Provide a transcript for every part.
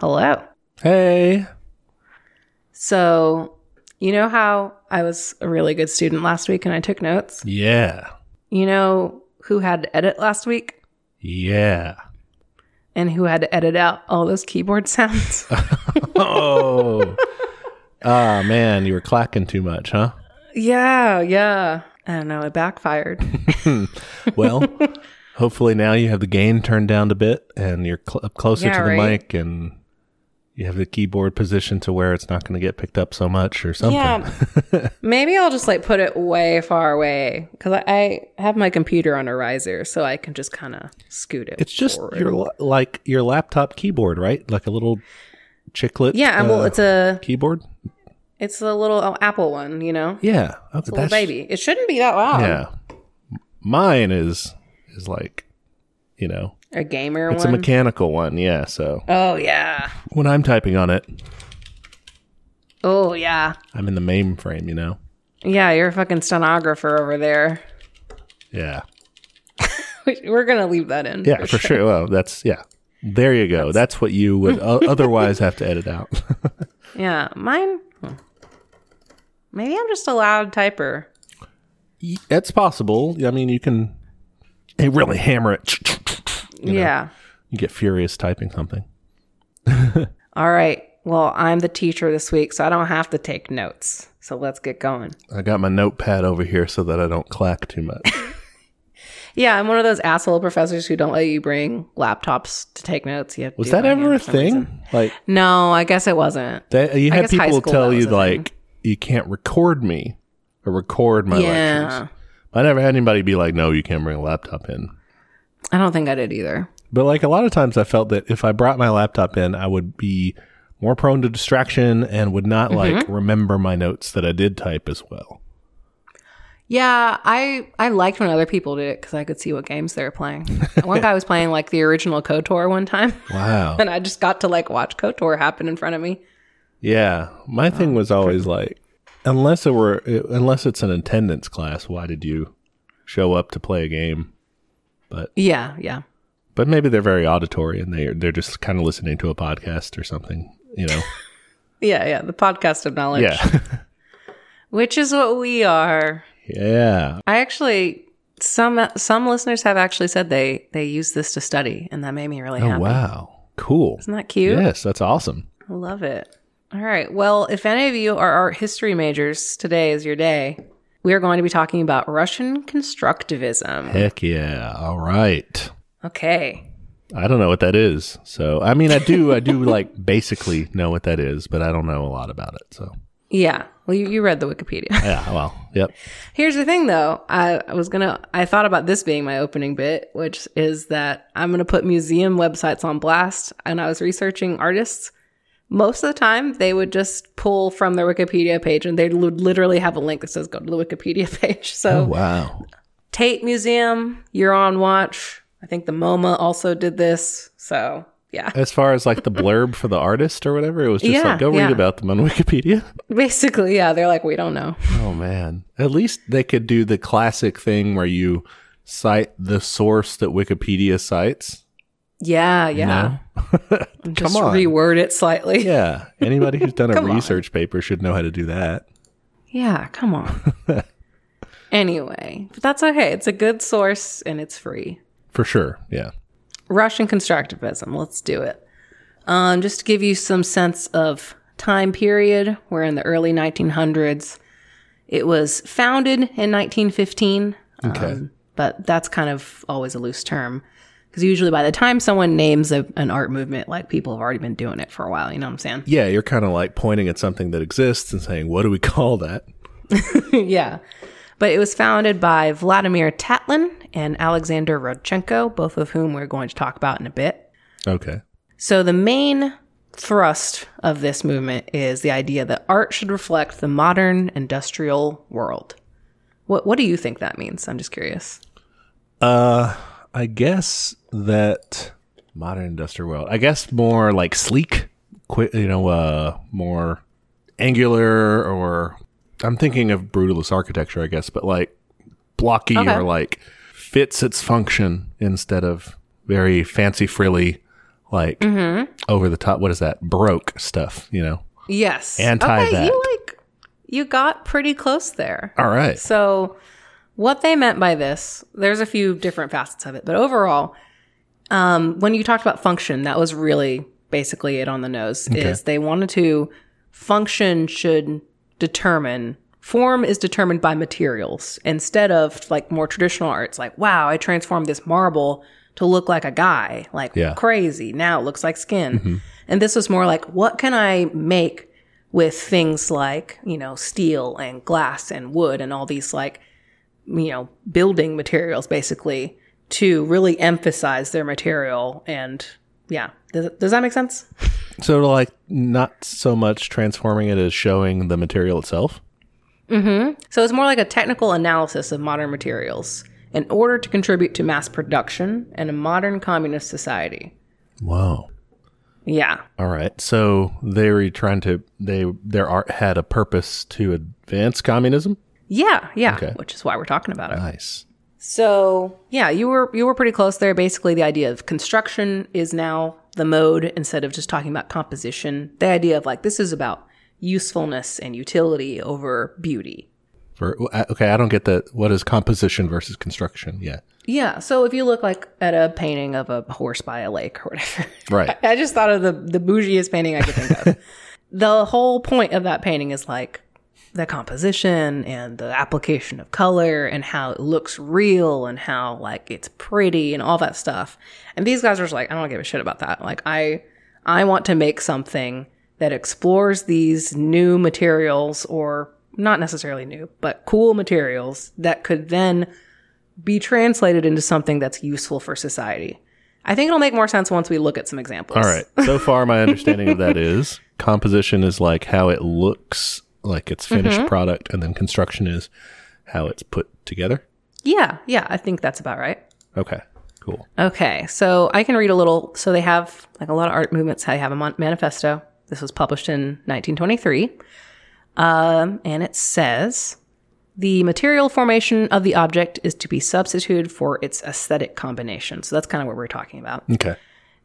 Hello. Hey. So, you know how I was a really good student last week and I took notes? Yeah. You know who had to edit last week Yeah. and who had to edit out all those keyboard sounds? Oh. Ah, man, you were clacking too much, huh? yeah, yeah. I don't know. It backfired. Well, hopefully now you have the gain turned down a bit and you're cl- up closer Yeah, to the right. mic and you have the keyboard position to where it's not going to get picked up so much or something. Yeah. Maybe I'll just like put it way far away because I, I have my computer on a riser so I can just kind of scoot it. It's just forward. your like your laptop keyboard, right? Like a little chiclet. yeah. and well, uh, it's a keyboard. it's a little oh, Apple one, you know, Yeah. Okay, it's a little baby. It shouldn't be that loud. Yeah. Mine is is like, you know, A gamer it's one. a mechanical one. Yeah. So oh yeah. when I'm typing on it, Oh yeah. I'm in the mainframe. You know. Yeah, you're a fucking stenographer over there. Yeah. We're gonna leave that in. Yeah, for, sure. Well, that's yeah. There you go. That's, what you would o- otherwise have to edit out. Yeah, mine. hmm. Maybe I'm just a loud typer. It's possible. I mean, you can hey, really hammer it. You know, Yeah. You get furious typing something. All right. Well, I'm the teacher this week, so I don't have to take notes. So let's get going. I got my notepad over here so that I don't clack too much. Yeah, I'm one of those asshole professors who don't let you bring laptops to take notes. You Was that ever a some reason. thing? Like No, I guess it wasn't. that, you had people tell you thing. like you can't record me or record my Yeah. lectures. I never had anybody be like, "No, you can't bring a laptop in." I don't think I did either. But like a lot of times I felt that if I brought my laptop in, I would be more prone to distraction and would not Mm-hmm. like remember my notes that I did type as well. Yeah, I I liked when other people did it because I could see what games they were playing. one guy was playing like the original KOTOR one time, Wow. and I just got to like watch KOTOR happen in front of me. yeah. My thing was always like unless it were unless it's an attendance class, why did you show up to play a game? But yeah, yeah. But maybe they're very auditory and they they're just kind of listening to a podcast or something, you know. Yeah, yeah, the podcast of knowledge, yeah. which is what we are. yeah. I actually some some listeners have actually said they they use this to study, and that made me really Oh happy. wow. Cool. Isn't that cute? Yes, that's awesome. I love it. All right. Well, if any of you are art history majors, today is your day. We are going to be talking about Russian constructivism. Heck yeah. All right. Okay. I don't know what that is. So, I mean, I do, I do like basically know what that is, but I don't know a lot about it. So, Yeah. Well, you, you read the Wikipedia. yeah, well, yep. Here's the thing, though. I, I was gonna. I thought about this being my opening bit, which is that I'm gonna put museum websites on blast. And I was researching artists. Most of the time, they would just pull from their Wikipedia page, and they would literally have a link that says "Go to the Wikipedia page." So Oh, wow. Tate Museum, you're on watch. I think the MoMA also did this. So yeah, As far as like the blurb for the artist or whatever, it was just Yeah, like, go read about them on Wikipedia. basically, yeah, they're like, we don't know. Oh, man. At least they could do the classic thing where you cite the source that Wikipedia cites. Yeah, yeah. Just on. reword it slightly. Yeah. Anybody who's done a Come on. research paper should know how to do that. Yeah, come on. anyway, but that's okay. It's a good source and it's free. For sure. Yeah. Russian constructivism. Let's do it. Um, just to give you some sense of time period, we're in the early 1900s. It was founded in 1915. Okay. Um, but that's kind of always a loose term because usually by the time someone names a, an art movement, like people have already been doing it for a while. You know what I'm saying? Yeah. You're kind of like pointing at something that exists and saying, what do we call that? yeah. But it was founded by Vladimir Tatlin and Alexander Rodchenko, both of whom we're going to talk about in a bit. Okay. So the main thrust of this movement is the idea that art should reflect the modern industrial world. What what do you think that means? I'm just curious. Uh, I guess that modern industrial world. I guess more like sleek, quick. You know, uh, more angular, or I'm thinking of brutalist architecture. I guess, but like blocky Okay. or like fits its function instead of very fancy frilly, like over the top. What is that? Broke stuff, you know? Yes. Anti okay, that. You like you got pretty close there. All right. So, what they meant by this, there's a few different facets of it, but overall, um, when you talked about function, that was really basically it on the nose. Is they wanted to function should determine form is determined by materials instead of like more traditional arts. Like, wow, I transformed this marble to look like a guy, like Yeah. crazy. Now it looks like skin. And this was more like, what can I make with things like, you know, steel and glass and wood and all these like, you know, building materials basically to really emphasize their material. And yeah, does, does that make sense? So, like, not so much transforming it as showing the material itself. Hmm. So it's more like a technical analysis of modern materials in order to contribute to mass production in a modern communist society. Wow. Yeah. All right. So they were trying to they their art had a purpose to advance communism. Yeah, yeah, Okay. which is why we're talking about it. Nice. So, yeah, you were you were pretty close there. Basically, the idea of construction is now the mode instead of just talking about composition. The idea of like this is about usefulness and utility over beauty. For uh, okay, I don't get that. What is composition versus construction? Yeah. Yeah, so if you look like at a painting of a horse by a lake or whatever, Right. I just thought of the the bougiest painting I could think of. the whole point of that painting is like the composition and the application of color and how it looks real and how like it's pretty and all that stuff. And these guys are just like, I don't give a shit about that. Like I I want to make something that explores these new materials or not necessarily new, but cool materials that could then be translated into something that's useful for society. I think it'll make more sense once we look at some examples. All right. So far, my understanding of that is composition is like how it looks like it's finished product, and then construction is how it's put together. Yeah, yeah, I think that's about right. Okay. Cool. Okay, so I can read a little. So they have like a lot of art movements. They have a manifesto. This was published in 1923, um, and it says the material formation of the object is to be substituted for its aesthetic combination. So that's kind of what we're talking about. Okay.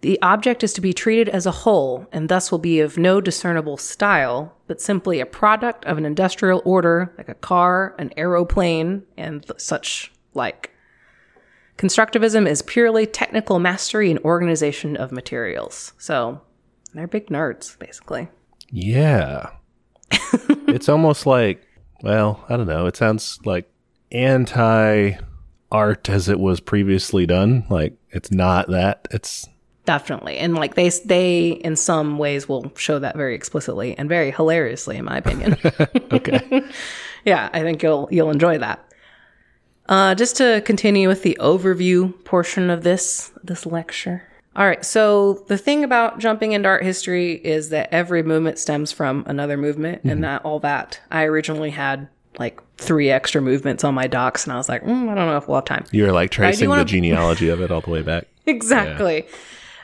The object is to be treated as a whole and thus will be of no discernible style, but simply a product of an industrial order like a car, an aeroplane, and such like. Constructivism is purely technical mastery and organization of materials. So they're big nerds, basically. Yeah. it's almost like, well, I don't know. It sounds like anti art as it was previously done. Like it's not that. It's Definitely. And like they they in some ways will show that very explicitly and very hilariously in my opinion. okay. yeah, I think you'll you'll enjoy that. Uh, just to continue with the overview portion of this this lecture. All right, so the thing about jumping into art history is that every movement stems from another movement, and that all that I originally had like three extra movements on my docs, and I was like, mm, I don't know if we'll have time. You're like tracing wanna- the genealogy of it all the way back. Exactly.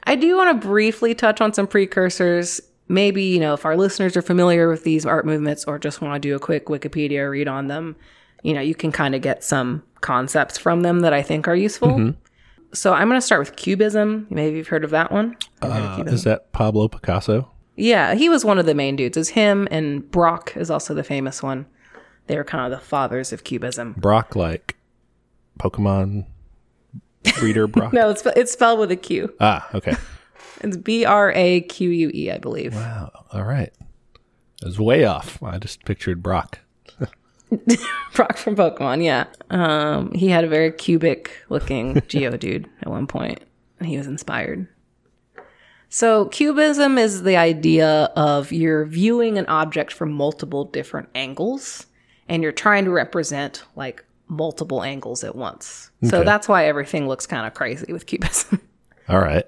I do want to briefly touch on some precursors. Maybe, you know, if our listeners are familiar with these art movements or just want to do a quick Wikipedia read on them, you know, you can kind of get some concepts from them that I think are useful. So I'm going to start with Cubism. Maybe you've heard of that one. Have you heard of Uh, is that Pablo Picasso? Yeah, he was one of the main dudes. It's him and Braque is also the famous one. They were kind of the fathers of Cubism. Brock, like Pokemon breeder Brock? No, it's it's spelled with a Q. Ah, okay. It's B R A Q U E, I believe. Wow. All right. I was way off. I just pictured Brock. Brock from Pokemon, yeah. Um, he had a very cubic looking Geodude at one point, and he was inspired. So, cubism is the idea of you're viewing an object from multiple different angles, and you're trying to represent like multiple angles at once. So, that's why everything looks kind of crazy with cubism. All right.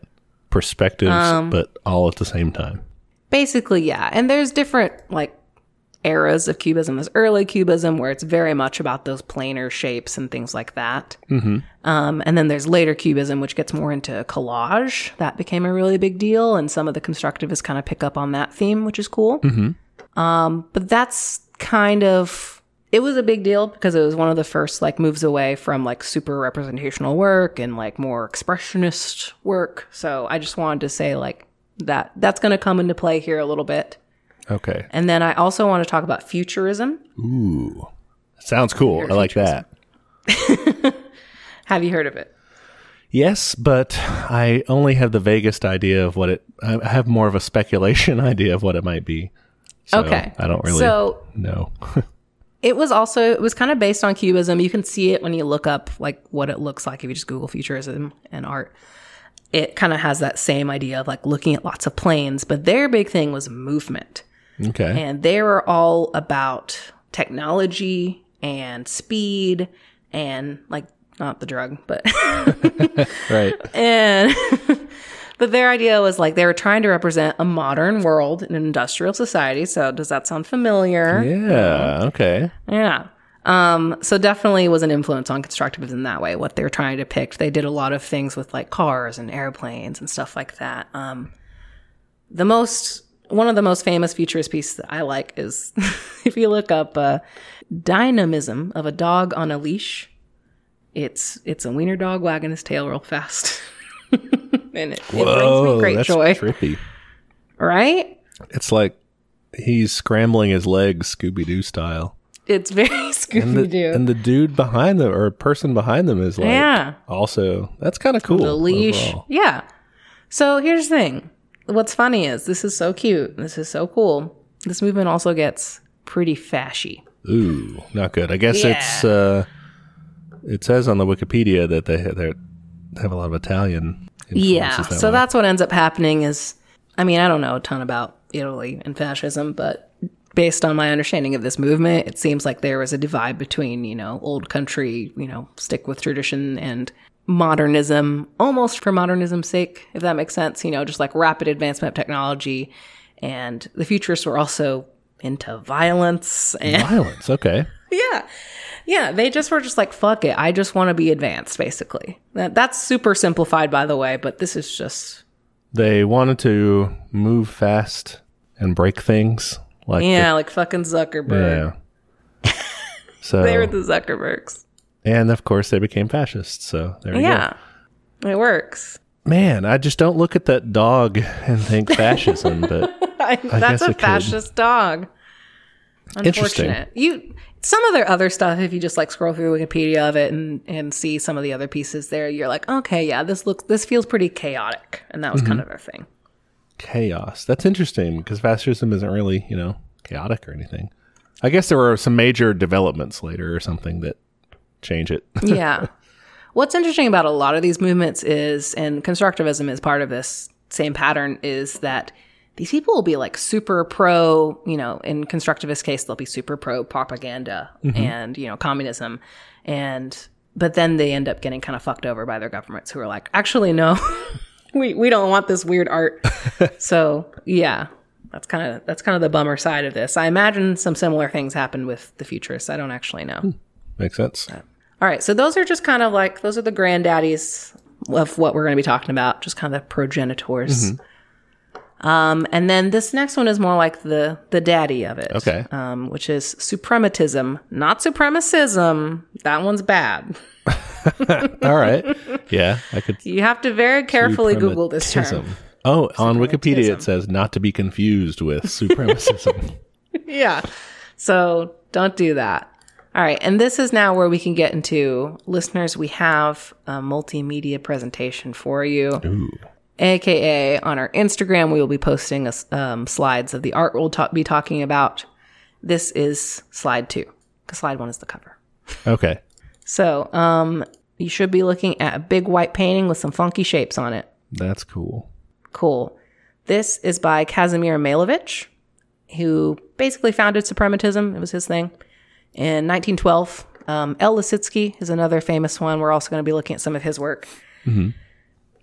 Perspectives, Um, but all at the same time. Basically, yeah. And there's different like eras of cubism. There's early cubism where it's very much about those planar shapes and things like that. Mm-hmm. Um, and then there's later cubism, which gets more into collage. That became a really big deal, and some of the constructivists kind of pick up on that theme, which is cool. Um, but that's kind of it was a big deal because it was one of the first like moves away from like super representational work and like more expressionist work. So I just wanted to say like that that's going to come into play here a little bit. Okay. And then I also want to talk about futurism. Ooh. Sounds cool. I like that. Have you heard of it? Yes, but I only have the vaguest idea of what it. I have more of a speculation idea of what it might be. So Okay. I don't really So know. It was also it was kind of based on cubism. You can see it when you look up like what it looks like if you just Google futurism and art. It kind of has that same idea of like looking at lots of planes, but their big thing was movement. okay. And they were all about technology and speed and like not the drug, but right. and but their idea was like they were trying to represent a modern world in an industrial society. So does that sound familiar? Yeah. Okay. Yeah. Um, so definitely was an influence on constructivism in that way, what they were trying to depict. They did a lot of things with like cars and airplanes and stuff like that. Um, the most, one of the most famous futurist pieces that I like is if you look up, uh, dynamism of a dog on a leash. It's, it's a wiener dog wagging his tail real fast. and it, it brings me great that's joy. trippy. Right? It's like he's scrambling his legs, Scooby Doo style. It's very Scooby Doo. and the dude behind them or person behind them is like Yeah. also that's kind of cool. the leash. overall. Yeah. So here's the thing. What's funny is this is so cute. This is so cool. This movement also gets pretty fashy. Ooh, not good. I guess Yeah. it's uh it says on the Wikipedia that they they have a lot of Italian Yeah. that so way. that's what ends up happening is I mean, I don't know a ton about Italy and fascism, but based on my understanding of this movement, it seems like there was a divide between, you know, old country, you know, stick with tradition and modernism, almost for modernism's sake, if that makes sense, you know, just like rapid advancement of technology. And the futurists were also into violence and violence. Okay. Yeah. Yeah, they just were just like, fuck it. I just want to be advanced, basically. That, that's super simplified, by the way, but this is just, They wanted to move fast and break things like yeah, like fucking Zuckerberg. yeah. So They were the Zuckerbergs. and of course they became fascists. So there you Yeah, it works. Man, I just don't look at that dog and think fascism, but that's guess a it could. fascist dog. Interesting. Unfortunate. You some of their other stuff, if you just like scroll through Wikipedia of it and and see some of the other pieces there, you're like, okay, yeah, this looks this feels pretty chaotic, and that was kind mm-hmm. of their thing. chaos. That's interesting because fascism isn't really, you know, chaotic or anything. I guess there were some major developments later or something that change it. yeah. What's interesting about a lot of these movements is, and constructivism is part of this same pattern, is that these people will be like super pro, you know, in constructivist case, they'll be super pro propaganda mm-hmm. and, you know, communism. And, but then they end up getting kind of fucked over by their governments who are like, actually, no, we, we don't want this weird art. so yeah, that's kind of, that's kind of the bummer side of this. I imagine some similar things happen with the futurists. I don't actually know. Hmm. Makes sense. All right, so those are just kind of like those are the granddaddies of what we're going to be talking about, just kind of the progenitors. Mm-hmm. Um, and then this next one is more like the the daddy of it, Okay. um, which is suprematism, not supremacism. That one's bad. All right. Yeah, I could. You have to very carefully Google this term. Oh, on Wikipedia it says not to be confused with supremacism. Yeah, so don't do that. All right, and this is now where we can get into listeners. We have a multimedia presentation for you. Ooh. Aka on our Instagram, we will be posting us um, slides of the art we'll ta- be talking about. This is slide two, because slide one is the cover. Okay. So, um, you should be looking at a big white painting with some funky shapes on it. That's cool. Cool. This is by Kazimir Malevich, who basically founded suprematism. It was his thing. In 1912, um, El Lisitsky is another famous one. We're also going to be looking at some of his work.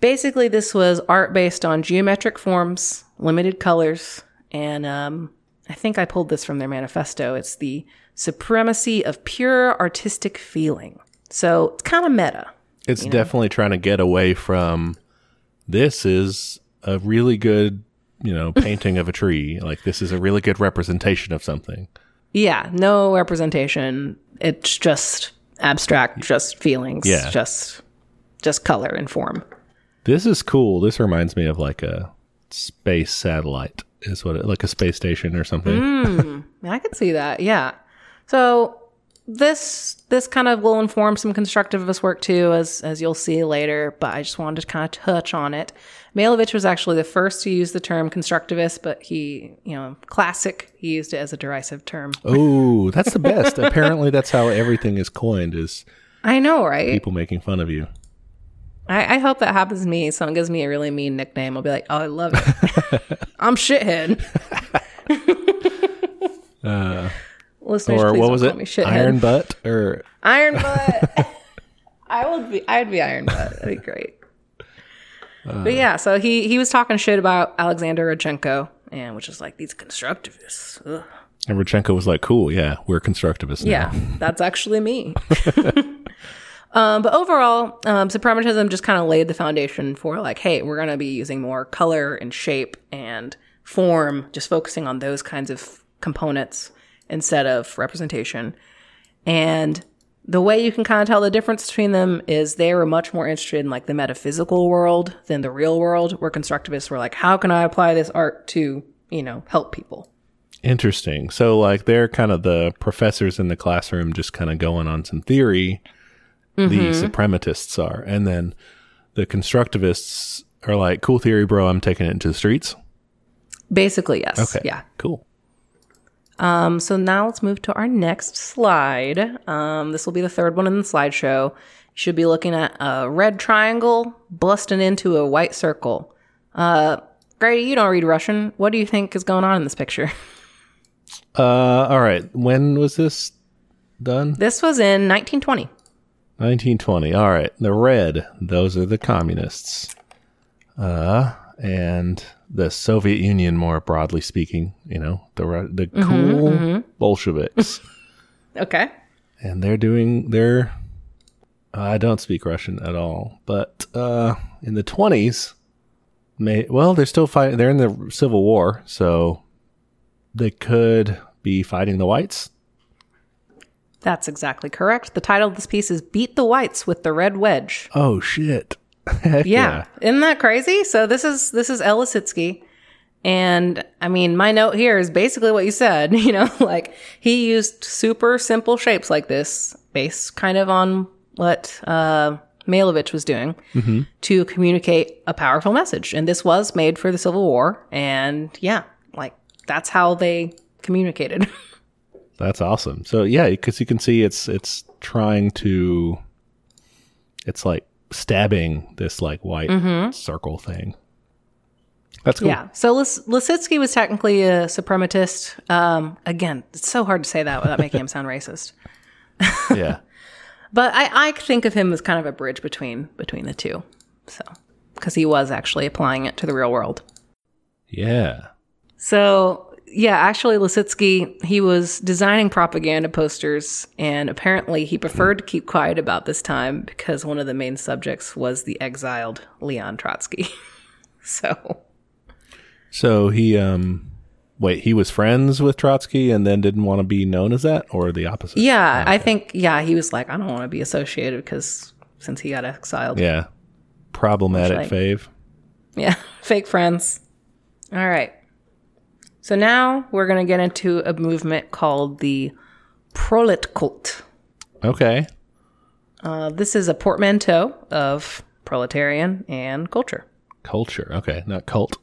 Basically, this was art based on geometric forms, limited colors, and um, I think I pulled this from their manifesto. It's the supremacy of pure artistic feeling. So it's kind of meta. It's definitely trying to get away from this is a really good, you know, painting of a tree. Like this is a really good representation of something. Yeah, no representation. It's just abstract, just feelings. Yeah. Just just color and form. This is cool. This reminds me of like a space satellite, is what it like a space station or something. Hmm. I could see that. Yeah. So this this kind of will inform some constructivist work too, as as you'll see later. But I just wanted to kind of touch on it. Malevich was actually the first to use the term constructivist, but he, you know, classic. He used it as a derisive term. Oh, that's the best. Apparently, that's how everything is coined: is I know, right? people making fun of you. I, I hope that happens to me. Someone gives me a really mean nickname. I'll be like, oh, I love it. I'm shithead. Uh, Listeners, or what was call it? Me shithead. Iron butt or Iron butt. I would be. I'd be Iron butt. That'd be great. Uh, but yeah, so he he was talking shit about Alexander Rodchenko, and which is like these constructivists. Ugh. and Rodchenko was like, "Cool, yeah, we're constructivists now." Yeah, that's actually me. Um, but overall, um, suprematism just kind of laid the foundation for like, hey, we're going to be using more color and shape and form, just focusing on those kinds of components instead of representation. And the way you can kind of tell the difference between them is they were much more interested in like the metaphysical world than the real world, where constructivists were like, how can I apply this art to, you know, help people? Interesting. So, like, they're kind of the professors in the classroom, just kind of going on some theory. The suprematists are, and then the constructivists are like, "Cool theory, bro. I'm taking it into the streets." Basically, yes. Okay. Yeah. Cool. Um, so now let's move to our next slide. Um, this will be the third one in the slideshow. You should be looking at a red triangle busting into a white circle. Uh, Grady, you don't read Russian. What do you think is going on in this picture? Uh, all right. When was this done? This was in 1920. 1920. All right. The red, those are the communists. Uh, and the Soviet Union, more broadly speaking, you know, the the cool Bolsheviks. Okay. and they're doing their I don't speak Russian at all, but uh in the 20s may well they're still fighting they're in the civil war, so they could be fighting the whites. That's exactly correct. The title of this piece is Beat the Whites with the Red Wedge. Oh shit. Heck Yeah. Isn't that crazy? So this is this is El Lisitsky. And I mean, my note here is basically what you said, you know, like he used super simple shapes like this, based kind of on what uh Malevich was doing to communicate a powerful message. And this was made for the Civil War. And yeah, like that's how they communicated. That's awesome. So yeah, because you can see it's it's trying to, it's like stabbing this like white circle thing. That's cool. Yeah. So Lis- Lisitsky was technically a suprematist. Um, again, it's so hard to say that without making him sound racist. yeah. But I, I think of him as kind of a bridge between between the two. So because he was actually applying it to the real world. Yeah. So yeah, actually Lisitsky, he was designing propaganda posters and apparently he preferred to keep quiet about this time because one of the main subjects was the exiled Leon Trotsky. so So he um wait, he was friends with Trotsky and then didn't want to be known as that or the opposite? Yeah, I think yeah, he was like, I don't want to be associated because since he got exiled. Yeah. Problematic Like- fave. Yeah, fake friends. All right. So now we're gonna get into a movement called the Proletkult. Okay. Uh, this is a portmanteau of proletarian and culture. Culture. Okay. Not cult.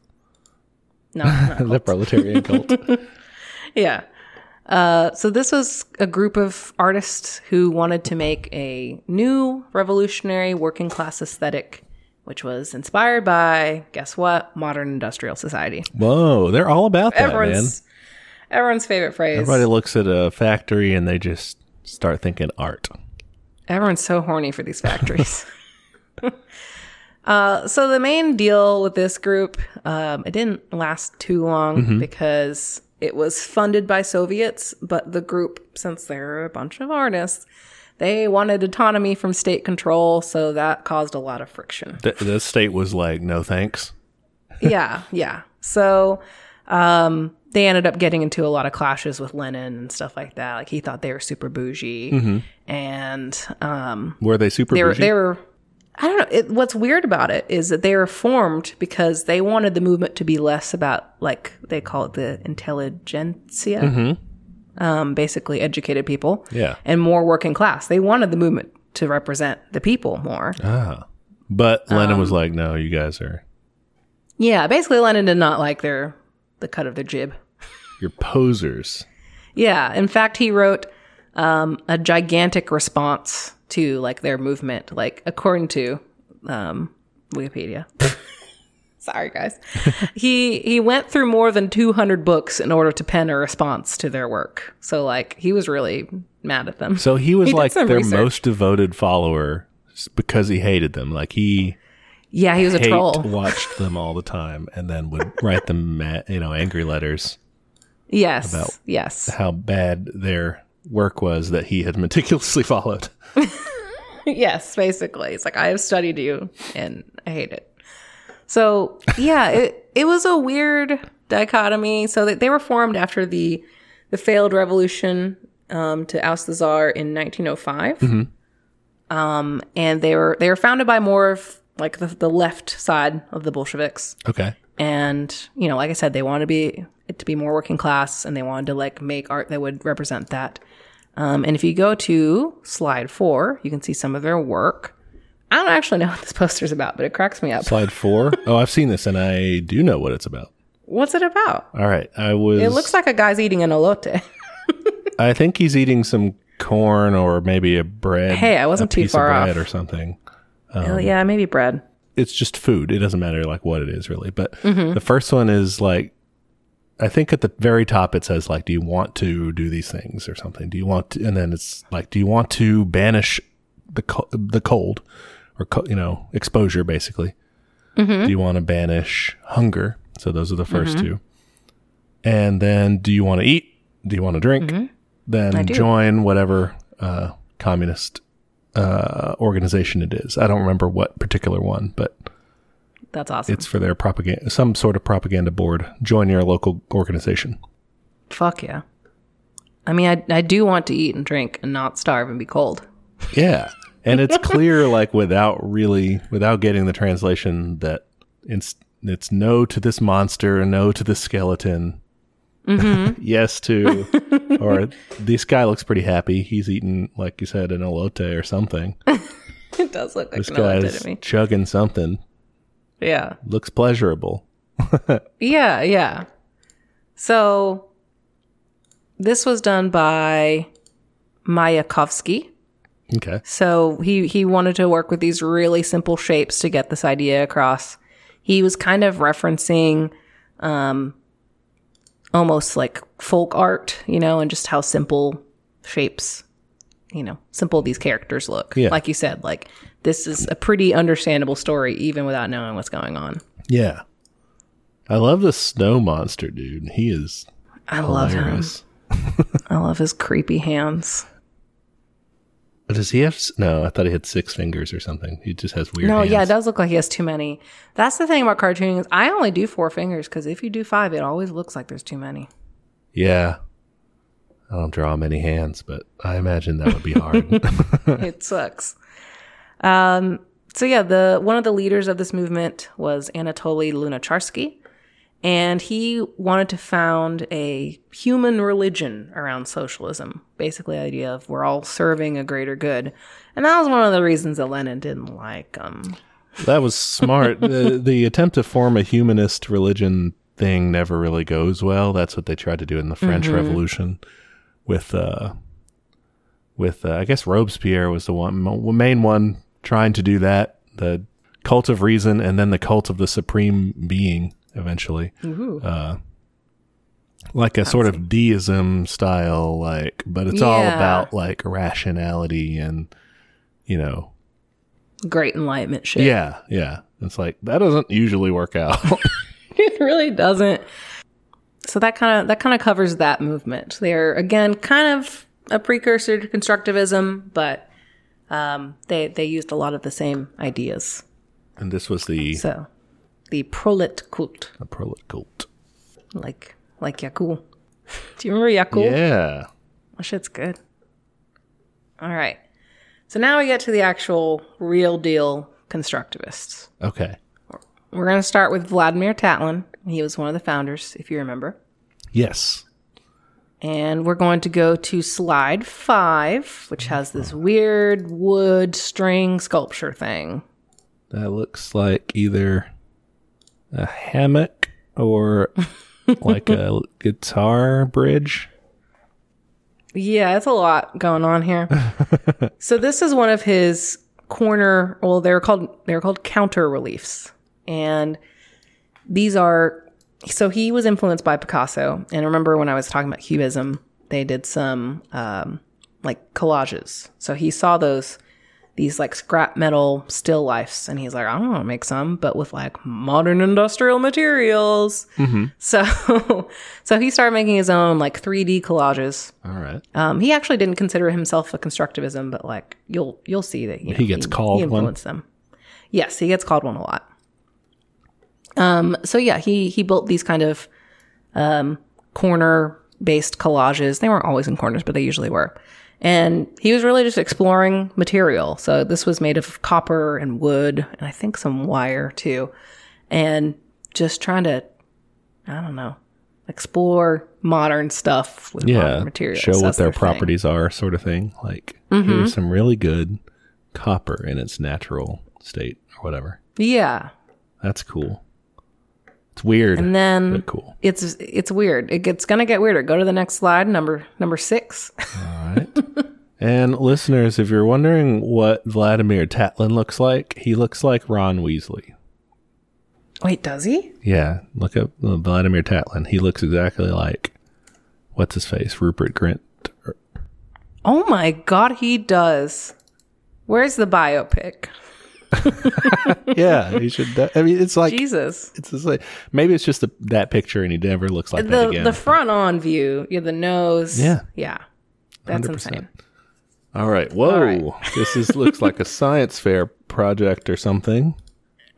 No, not the proletarian cult. Yeah. Uh, so this was a group of artists who wanted to make a new revolutionary working class aesthetic, which was inspired by, guess what? Modern industrial society. Whoa, they're all about that, man. Everyone's everyone's favorite phrase. Everybody looks at a factory and they just start thinking art. Everyone's so horny for these factories. uh, so the main deal with this group, um, it didn't last too long because it was funded by Soviets, but the group, since they're a bunch of artists, they wanted autonomy from state control, so that caused a lot of friction. The, the state was like, no thanks. yeah, yeah. So um, they ended up getting into a lot of clashes with Lenin and stuff like that. Like he thought they were super bougie, mm-hmm. and um, Were they super they were bougie? they were. I don't know. It, what's weird about it is that they were formed because they wanted the movement to be less about like they call it the intelligentsia, mm-hmm. Um, basically educated people, yeah. and more working class. They wanted the movement to represent the people more. Ah. But Lenin Um, was like, no, you guys are, Yeah, basically Lenin did not like their the cut of their jib. you're posers. Yeah, in fact, he wrote um, a gigantic response to like their movement, like according to um, Wikipedia. Sorry, guys. he he went through more than 200 books in order to pen a response to their work. So like he was really mad at them. So he was He like their research. most devoted follower because he hated them. Like he Yeah, he was a troll. watched them all the time and then would write them, you know, angry letters Yes, about- yes, how bad their work was that he had meticulously followed. yes. Basically, it's like I have studied you and I hate it. So yeah, it it was a weird dichotomy. So they, they were formed after the the failed revolution um, to oust the czar in 1905, um, and they were they were founded by more of like the, the left side of the Bolsheviks. Okay. And you know, like I said, they wanted to be it to be more working class, and they wanted to like make art that would represent that. Um, and if you go to slide four, you can see some of their work. I don't actually know what this poster's about, but it cracks me up. Slide four. Oh, I've seen this and I do know what it's about. What's it about? All right. I was. It looks like a guy's eating an elote. I think he's eating some corn or maybe a bread. Hey, I wasn't a too far of off. bread or something. Oh, yeah, maybe bread. It's just food. It doesn't matter like what it is really. But Mm-hmm. the first one is like, I think at the very top it says like, do you want to do these things or something? Do you want to? And then it's like, do you want to banish the co- the cold or co- you know exposure basically? Mm-hmm. Do you want to banish hunger? So those are the 1st two. And then, do you want to eat? Do you want to drink? Then Mm-hmm. do. join whatever uh, communist uh, organization it is. I don't remember what particular one, but That's awesome. it's for their propaganda, some sort of propaganda board. Join your local organization. Fuck yeah. I mean, I, I do want to eat and drink and not starve and be cold. Yeah. And it's clear, like, without really, without getting the translation, that it's, it's no to this monster, no to this skeleton. Mm-hmm. yes to, or this guy looks pretty happy. He's eating, like you said, an elote or something. It does look like This an elote guy's to me. chugging something. Yeah. Looks pleasurable. Yeah, yeah. So this was done by Mayakovsky. Okay. So he he wanted to work with these really simple shapes to get this idea across. He was kind of referencing um almost like folk art, you know, and just how simple shapes, you know, simple these characters look. Yeah. Like you said, like this is a pretty understandable story even without knowing what's going on. Yeah. I love the snow monster, dude. He is I love him. I love his creepy hands. Does he have? No, I thought he had six fingers or something. He just has weird. No, yeah, it does look like he has too many. That's the thing about cartooning is I only do four fingers because if you do five, it always looks like there's too many. Yeah. I don't draw many hands, but I imagine that would be hard. it sucks. Um, so yeah, the one of the leaders of this movement was Anatoly Lunacharsky, and he wanted to found a human religion around socialism. Basically, the idea of we're all serving a greater good, and that was one of the reasons that Lenin didn't like him. that was smart. the, the attempt to form a humanist religion thing never really goes well. That's what they tried to do in the French Mm-hmm. Revolution with uh with uh, I guess Robespierre was the one main one trying to do that, the cult of reason and then the cult of the supreme being eventually. Uh like a sort of deism style like but it's all about like rationality and you know great enlightenment shit. yeah, yeah. It's like that doesn't usually work out. it really doesn't. So that kind of that kind of covers that movement. They're again kind of a precursor to constructivism, but um, they they used a lot of the same ideas. and this was the So the prolet cult. the proletkult. like like Yakult. Do you remember Yakult? Yeah. That shit's good. All right. So now we get to the actual real deal constructivists. Okay. We're going to start with Vladimir Tatlin. He was one of the founders, if you remember. Yes. And we're going to go to slide five, which has this weird wood string sculpture thing. That looks like either a hammock or like a guitar bridge. Yeah, it's a lot going on here. so this is one of his corner. Well, they're called they're called counter reliefs, and these are. So he was influenced by Picasso, and remember when I was talking about Cubism, they did some um, like collages. So he saw those these like scrap metal still lifes, and he's like, I want to make some, but with like modern industrial materials. So, so he started making his own like 3D collages. All right. Um, he actually didn't consider himself a constructivism, but like you'll you'll see that you know, He gets called one? influenced them. Yes, he gets called one a lot. Um, so yeah, he he built these kind of um, corner based collages. They weren't always in corners, but they usually were. And he was really just exploring material. So this was made of copper and wood, and I think some wire too, and just trying to, I don't know, explore modern stuff with Yeah. modern materials. Show what their thing. properties are, sort of thing. Like, mm-hmm. here's some really good copper in its natural state or whatever. Yeah, That's cool. It's weird, and then cool. it's it's weird. It gets gonna get weirder. Go to the next slide, number number six. All right. and listeners, if you're wondering what Vladimir Tatlin looks like, he looks like Ron Weasley. Wait, does he? Yeah, look up uh, Vladimir Tatlin. He looks exactly like what's his face, Rupert Grint. Oh my god, he does. Where's the biopic? yeah, he should. I mean, it's like Jesus. it's just like maybe it's just that picture, and he never looks like that again. the front on view, yeah, the nose. Yeah. Yeah. That's 100%. insane. All right, whoa, All right. this is looks like a science fair project or something.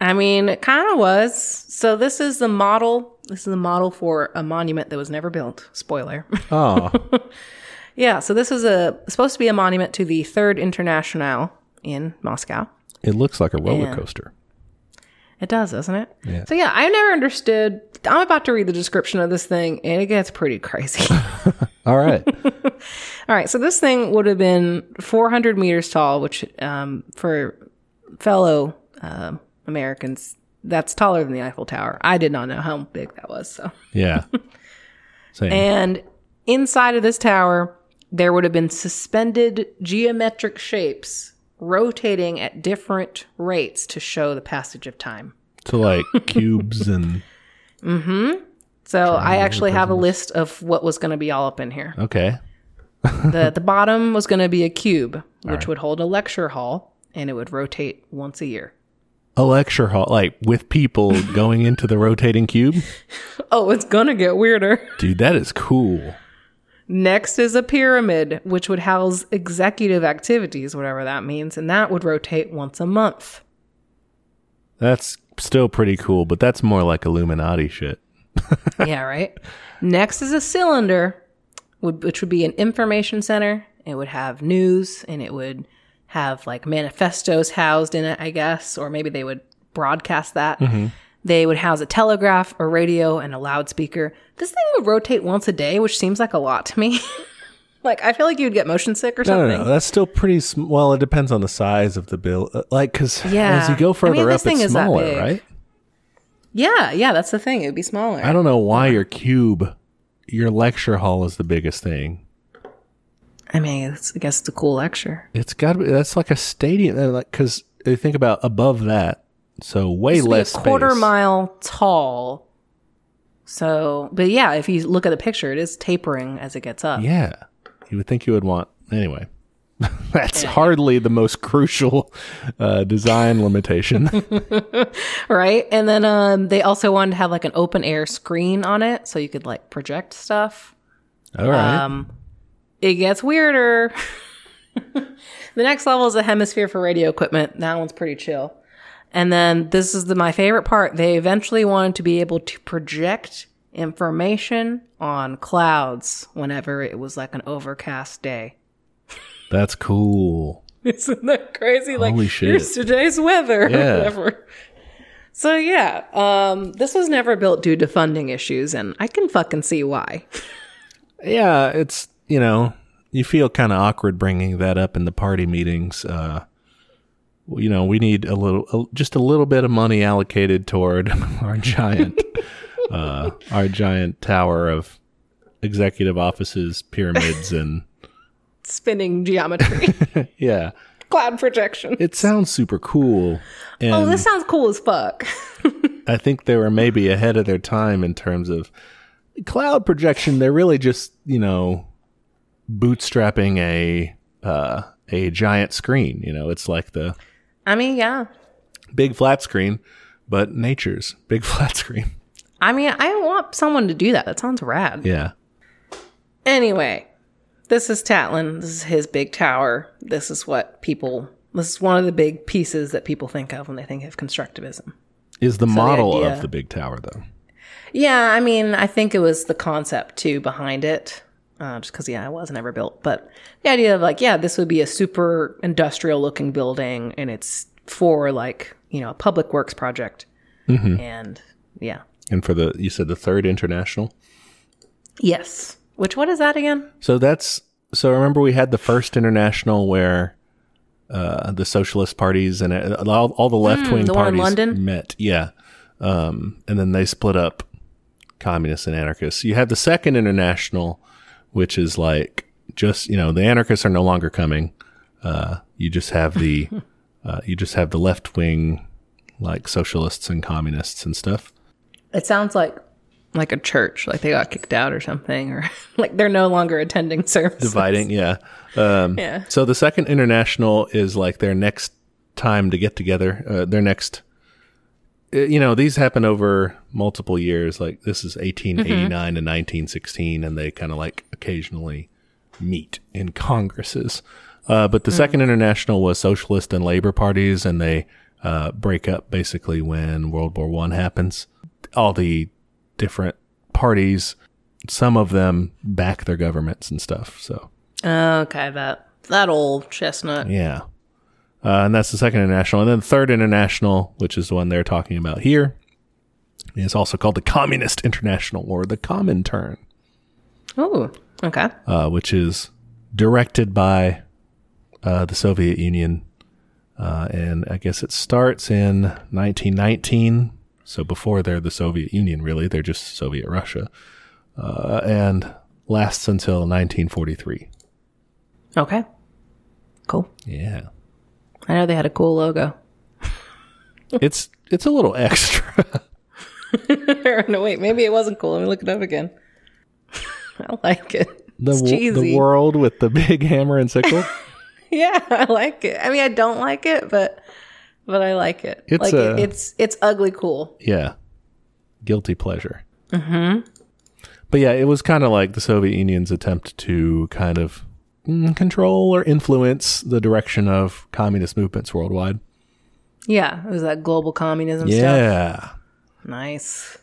I mean, it kind of was. So this is the model. This is the model for a monument that was never built. Spoiler. Oh, yeah. So this is a supposed to be a monument to the Third International in Moscow. It looks like a roller coaster. It does, doesn't it? Yeah. So yeah, I never understood. I'm about to read the description of this thing, and it gets pretty crazy. All right, All right, so this thing would have been 400 meters tall, which um, for fellow um Americans, that's taller than the Eiffel Tower. I did not know how big that was. So, yeah, same. and inside of this tower, there would have been suspended geometric shapes rotating at different rates to show the passage of time. so like cubes and Mm hmm. So I actually have a list of what was going to be all up in here. okay, the the bottom was going to be a cube, which would hold a lecture hall, and it would rotate once a year. a lecture hall like with people going into the rotating cube. Oh, it's gonna get weirder. Dude, that is cool. Next is a pyramid, which would house executive activities, whatever that means, and that would rotate once a month. That's still pretty cool, but that's more like Illuminati shit. yeah, right. Next is a cylinder, which would be an information center. It would have news, and it would have like manifestos housed in it, I guess, or maybe they would broadcast that. Mm-hmm. They would house a telegraph, a radio, and a loudspeaker. This thing would rotate once a day, which seems like a lot to me. like I feel like you'd get motion sick or No, something. no, no. That's still pretty. Sm- well, it depends on the size of the bill. Uh, Like, because Yeah. as you go I further mean, up, it's smaller, right? Yeah, yeah, that's the thing. It would be smaller. I don't know why your cube, your lecture hall is the biggest thing. I mean, it's, I guess it's a cool lecture. It's got to be. That's like a stadium. uh, Like, because you think about above that, so way less a quarter space. mile tall. So, but yeah, if you look at the picture, it is tapering as it gets up. Yeah, you would think you would want anyway. That's hardly the most crucial uh, design limitation. Right. And then um, they also wanted to have like an open air screen on it so you could like project stuff. All right. Um, it gets weirder. the next level is a hemisphere for radio equipment. That one's pretty chill. And then this is the my favorite part. They eventually wanted to be able to project information on clouds whenever it was like an overcast day. That's cool. Isn't that crazy? Holy like, shit. here's today's weather Yeah. or whatever. So yeah, um, this was never built due to funding issues, and I can fucking see why. Yeah, it's you know you feel kind of awkward bringing that up in the party meetings. Uh, you know, we need a little, just a little bit of money allocated toward our giant, uh, our giant tower of executive offices, pyramids, and Spinning geometry, yeah, cloud projection. it sounds super cool. And Oh, this sounds cool as fuck. I think they were maybe ahead of their time in terms of cloud projection. They're really just, you know, bootstrapping a uh, a giant screen. You know, it's like the I mean, yeah. big flat screen, but nature's big flat screen. I mean, I want someone to do that. That sounds rad. Yeah. Anyway, this is Tatlin. This is his big tower. This is what people. This is one of the big pieces that people think of when they think of constructivism. Is the model idea- of the big tower though? Yeah, I mean, I think it was the concept too behind it. Uh, just because, yeah, it was never built. But the idea of like, yeah, this would be a super industrial looking building and it's for like, you know, a public works project. And yeah. And for the you said the third international. Yes. Which, what is that again? So that's so. Remember, we had the first international where uh, the socialist parties and uh, all, all the left wing Hmm, in parties London? met. Yeah, um, and then they split up, communists and anarchists. You have the second international, which is like just you know the anarchists are no longer coming. Uh, you just have the uh, you just have the left wing like socialists and communists and stuff. It sounds like like a church, like they got kicked out or something, or like they're no longer attending services. dividing yeah um Yeah. so the second international is like their next time to get together uh, their next you know these happen over multiple years. Like this is 1889 to 1916 and they kind of like occasionally meet in congresses. Uh, but the second international was socialist and labor parties and they uh, break up basically when world war one happens. All the different parties some of them back their governments and stuff so. Okay, that that old chestnut. yeah. Uh, and that's the second international. And then the third international, which is the one they're talking about here, is also called the Communist International or the Comintern, Oh, okay. uh, which is directed by uh, the Soviet Union. Uh, and I guess it starts in 1919. So before they're the Soviet Union, really, they're just Soviet Russia. Uh, and lasts until 1943. Okay. Cool. Yeah. I know they had a cool logo. it's it's a little extra. no, wait, maybe it wasn't cool. Let me look it up again. I like it. the the world with the big hammer and sickle. Yeah, I like it. I mean, I don't like it, but but I like it. It's like a- it, it's it's ugly cool. yeah, guilty pleasure. Mm-hmm. But yeah, it was kind of like the Soviet Union's attempt to kind of control or influence the direction of communist movements worldwide. Yeah, it was that global communism stuff. Yeah, Nice.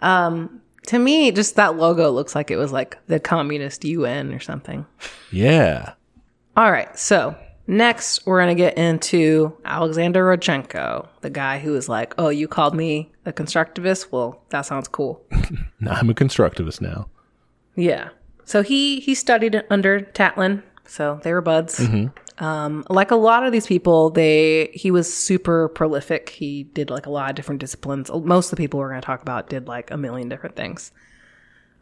Um, to me, just that logo looks like it was like the communist UN or something. yeah. All right, so next we're gonna get into Alexander Rodchenko, the guy who was like, "Oh, you called me a constructivist? Well, that sounds cool." I'm a constructivist now. yeah. So he he studied under Tatlin, so they were buds. Um, like a lot of these people, they he was super prolific. He did like a lot of different disciplines. Most of the people we're going to talk about did like a million different things.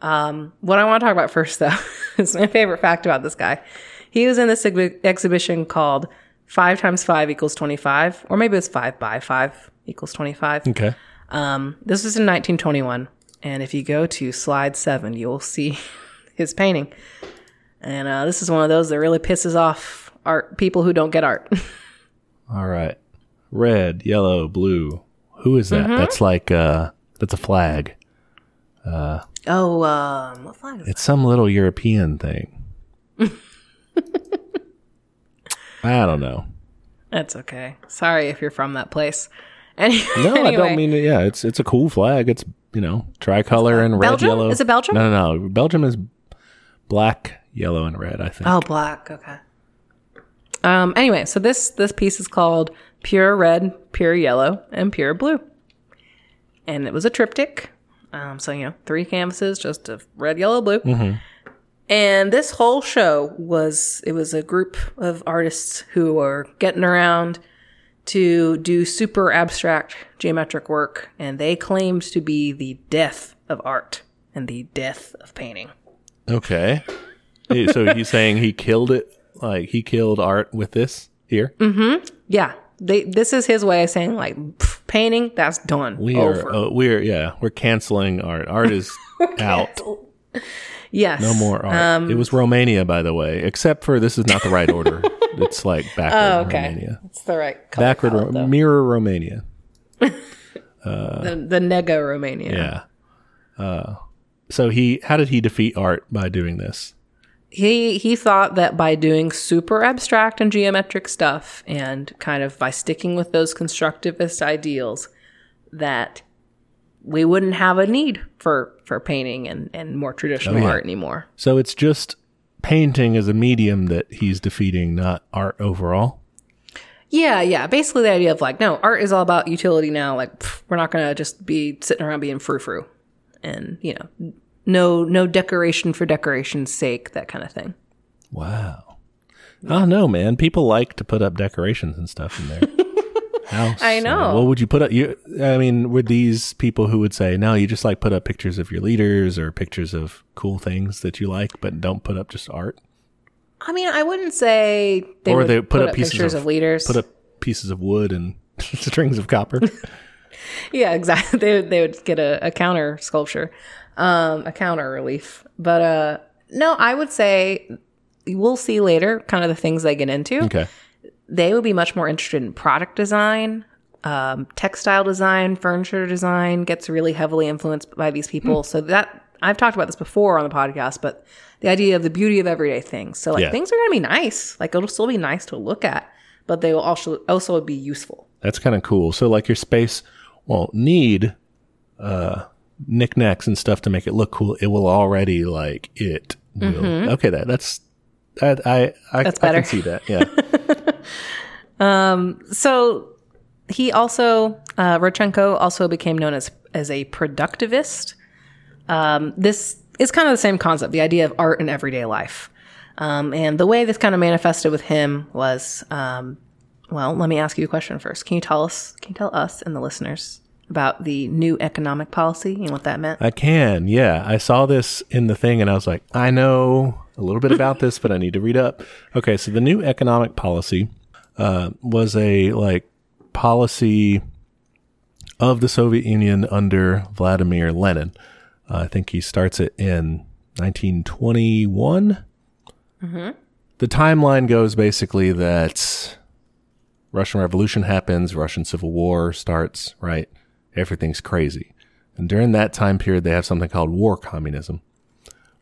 Um, what I want to talk about first, though, is my favorite fact about this guy. He was in this exhi- exhibition called Five Times Five Equals Twenty Five, or maybe it's Five by Five Equals Twenty Five. Okay. Um, this was in 1921, and if you go to slide seven, you will see his painting. And uh, this is one of those that really pisses off art people who don't get art. All right. Red, yellow, blue. Who is that? That's like uh that's a flag. oh, um, what flag is it? It's some little European thing. I don't know. That's okay. Sorry if you're from that place. Any- No, I don't mean it. Yeah, it's it's a cool flag. It's you know, tricolor and red, Belgium? yellow. Is it Belgium? No, no, no. Belgium is black, yellow, and red. I think. Oh, black. Okay. Um. Anyway, so this this piece is called Pure Red, Pure Yellow, and Pure Blue, and it was a triptych. Um. So you know, three canvases, just of red, yellow, blue. And this whole show was it was a group of artists who were getting around to do super abstract geometric work, and they claimed to be the death of art and the death of painting. Okay. So he's saying he killed it, like he killed art with this here. Mm-hmm. Yeah, they. This is his way of saying like pff, painting. That's done. We over. are, uh, we're yeah, we're canceling art. Art is out. yes. No more art. Um, it was Romania, by the way, except for this is not the right order. it's like backward Oh, okay. Romania. It's the right color Backward palette, Ro- mirror Romania. the, the Nega Romania. Yeah. Uh, so he, how did he defeat art by doing this? He he thought that by doing super abstract and geometric stuff and kind of by sticking with those constructivist ideals that we wouldn't have a need for for painting and, and more traditional Oh, yeah. art anymore. So it's just painting as a medium that he's defeating, not art overall. Yeah, yeah. Basically, the idea of like, no, art is all about utility now. Like, pff, we're not gonna just be sitting around being frou frou, and you know, no, no decoration for decoration's sake, that kind of thing. Wow. I don't know, man. People like to put up decorations and stuff in their house. I know. Uh, what would you put up? You, I mean, were these people who would say, no, you just like put up pictures of your leaders or pictures of cool things that you like, but don't put up just art? I mean, I wouldn't say they or would they put, up, pieces pictures of, leaders. Put up pieces of wood and strings of copper. yeah, exactly. They would they would get a, a counter sculpture, um, a counter relief. But uh, no, I would say we'll see later. Kind of the things they get into. okay. they would be much more interested in product design, um, textile design, furniture design gets really heavily influenced by these people. So that I've talked about this before on the podcast, but the idea of the beauty of everyday things. So like Yeah. things are going to be nice, like it'll still be nice to look at, but they will also also be useful. That's kind of cool. So, like, your space won't need uh, knickknacks and stuff to make it look cool. It will already like it will. Okay, that that's that I I, That's I can see that. Yeah. Um. So he also uh, Rodchenko also became known as as a productivist. Um, this is kind of the same concept, the idea of art in everyday life. Um, and the way this kind of manifested with him was, um, well, let me ask you a question first. Can you tell us, can you tell us and the listeners about the new economic policy and what that meant? I can. Yeah. I saw this in the thing and I was like, I know a little bit about this, but I need to read up. Okay. So the new economic policy uh, was a like policy of the Soviet Union under Vladimir Lenin. Uh, I think he starts it in 1921. The timeline goes basically that Russian Revolution happens, Russian Civil War starts, right? Everything's crazy. And during that time period, they have something called war communism,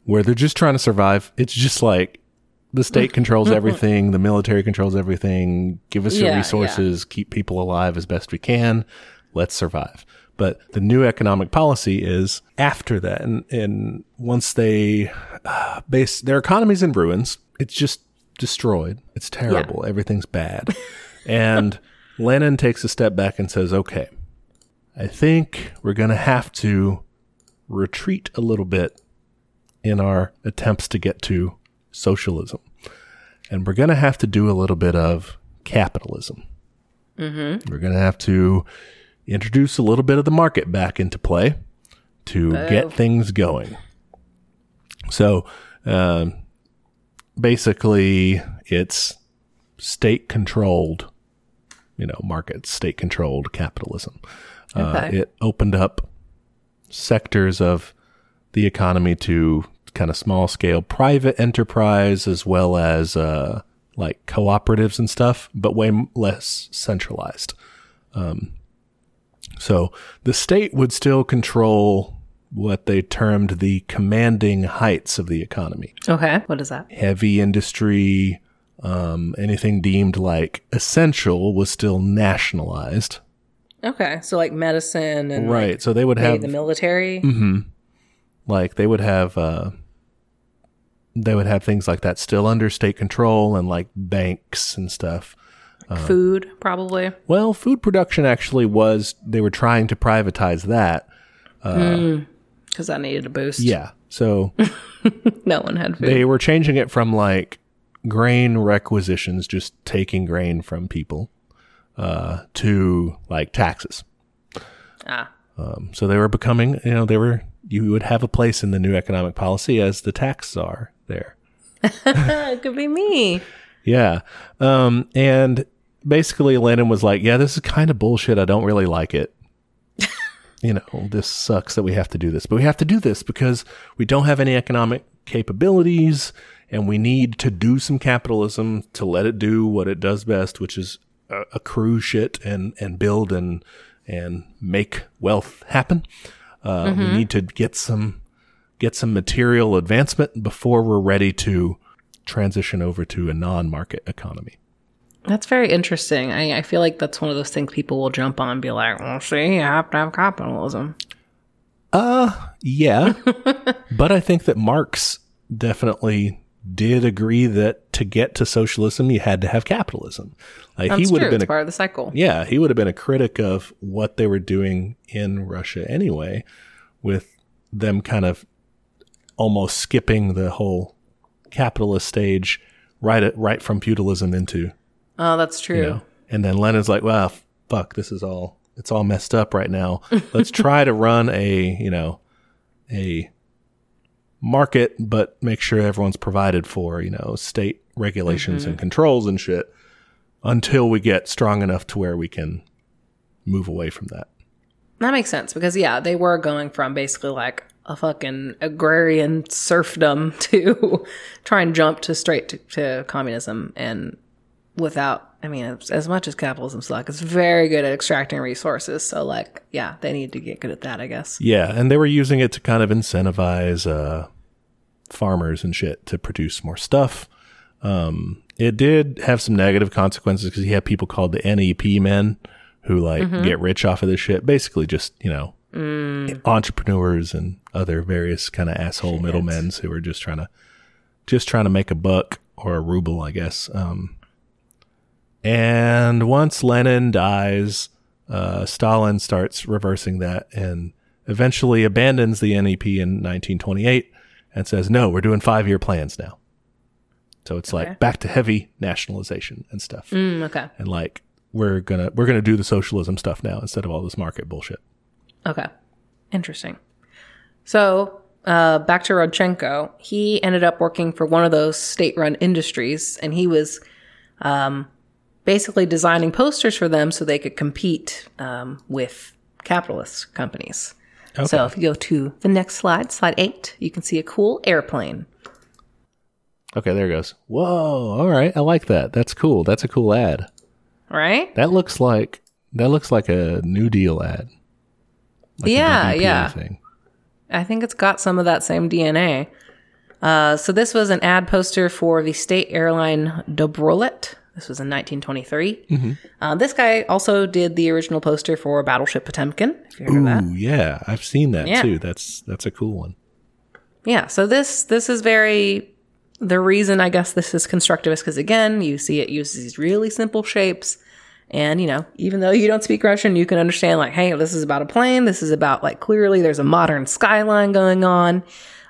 where they're just trying to survive. It's just like the state controls everything, the military controls everything, give us Yeah, your yeah. resources, keep people alive as best we can, let's survive. But the new economic policy is after that. And, and once they uh, base their economy's in ruins, it's just destroyed. It's terrible. Everything's bad. and Lenin takes a step back and says, okay, I think we're going to have to retreat a little bit in our attempts to get to socialism. And we're going to have to do a little bit of capitalism. Mm-hmm. We're going to have to introduce a little bit of the market back into play to get things going. So, um, basically, it's state controlled, you know, market, state controlled capitalism. Uh, Okay. it opened up sectors of the economy to kind of small scale private enterprise as well as uh, like cooperatives and stuff, but way less centralized. Um, so the state would still control what they termed the commanding heights of the economy Okay. What is that? heavy industry, um, anything deemed like essential was still nationalized. Okay, so like medicine and like, right. So they would have the military. Mm-hmm. like they would have uh they would have things like that still under state control and like banks and stuff. food probably. Well, food production actually was they were trying to privatize that. Uh, mm. Because that needed a boost. Yeah. So No one had food. they were changing it from like grain requisitions, just taking grain from people, uh, to like taxes. ah. Um, so they were becoming, you know, they were, you would have a place in the new economic policy as the tax czar there. it could be me. Yeah. Um, and basically Lenin was like, yeah, this is kind of bullshit. I don't really like it. you know, this sucks that we have to do this, but we have to do this because we don't have any economic capabilities and we need to do some capitalism to let it do what it does best, which is uh, accrue shit and, and build and, and make wealth happen. Uh, we need to get some, get some material advancement before we're ready to transition over to a non-market economy. That's very interesting. I, I feel like that's one of those things people will jump on and be like, well, see, you have to have capitalism. Uh, yeah, but I think that Marx definitely did agree that to get to socialism, you had to have capitalism. Like That's he would true. have been a part of the cycle. yeah, he would have been a critic of what they were doing in Russia anyway, with them kind of almost skipping the whole capitalist stage right at, right from feudalism into Oh, that's true. you know. And then Lenin's like, "Well, fuck, this is all it's all messed up right now. Let's try to run a, you know, a market but make sure everyone's provided for, you know, state regulations and mm-hmm. controls and shit until we get strong enough to where we can move away from that." That makes sense because, yeah, they were going from basically like a fucking agrarian serfdom to try and jump to straight to, to communism. And without, I mean, as, as much as capitalism sucks, it's very good at extracting resources. So, like, yeah, they need to get good at that, I guess. Yeah, and they were using it to kind of incentivize uh, farmers and shit to produce more stuff. Um, it did have some negative consequences because you have people called the NEP men who like get rich off of this shit. Basically, just you know, entrepreneurs and other various kind of asshole middlemen who are just trying to just trying to make a buck or a ruble, I guess. Um, and once Lenin dies, uh, Stalin starts reversing that and eventually abandons the NEP in 1928 and says, no, we're doing five year plans now. So it's Okay. like back to heavy nationalization and stuff. Mm, okay. And like, we're gonna, we're gonna do the socialism stuff now instead of all this market bullshit. Okay. Interesting. So, uh, back to Rodchenko, he ended up working for one of those state run industries and he was um, basically designing posters for them so they could compete um, with capitalist companies. Okay. So, if you go to the next slide, slide eight, you can see a cool airplane. Okay, there it goes. Whoa. All right. I like that. That's cool. That's a cool ad. Right? That looks like, that looks like a New Deal ad. Like Yeah, yeah. Thing. I think it's got some of that same DNA. Uh, so this was an ad poster for the state airline Dobrolet. This was in 1923. Uh, this guy also did the original poster for Battleship Potemkin. If you heard of that, Ooh, yeah. I've seen that Yeah. too. That's, that's a cool one. yeah. So this this is very the reason I guess this is constructivist because again, you see it uses these really simple shapes. And, you know, even though you don't speak Russian, you can understand, like, hey, this is about a plane. This is about, like, clearly there's a modern skyline going on.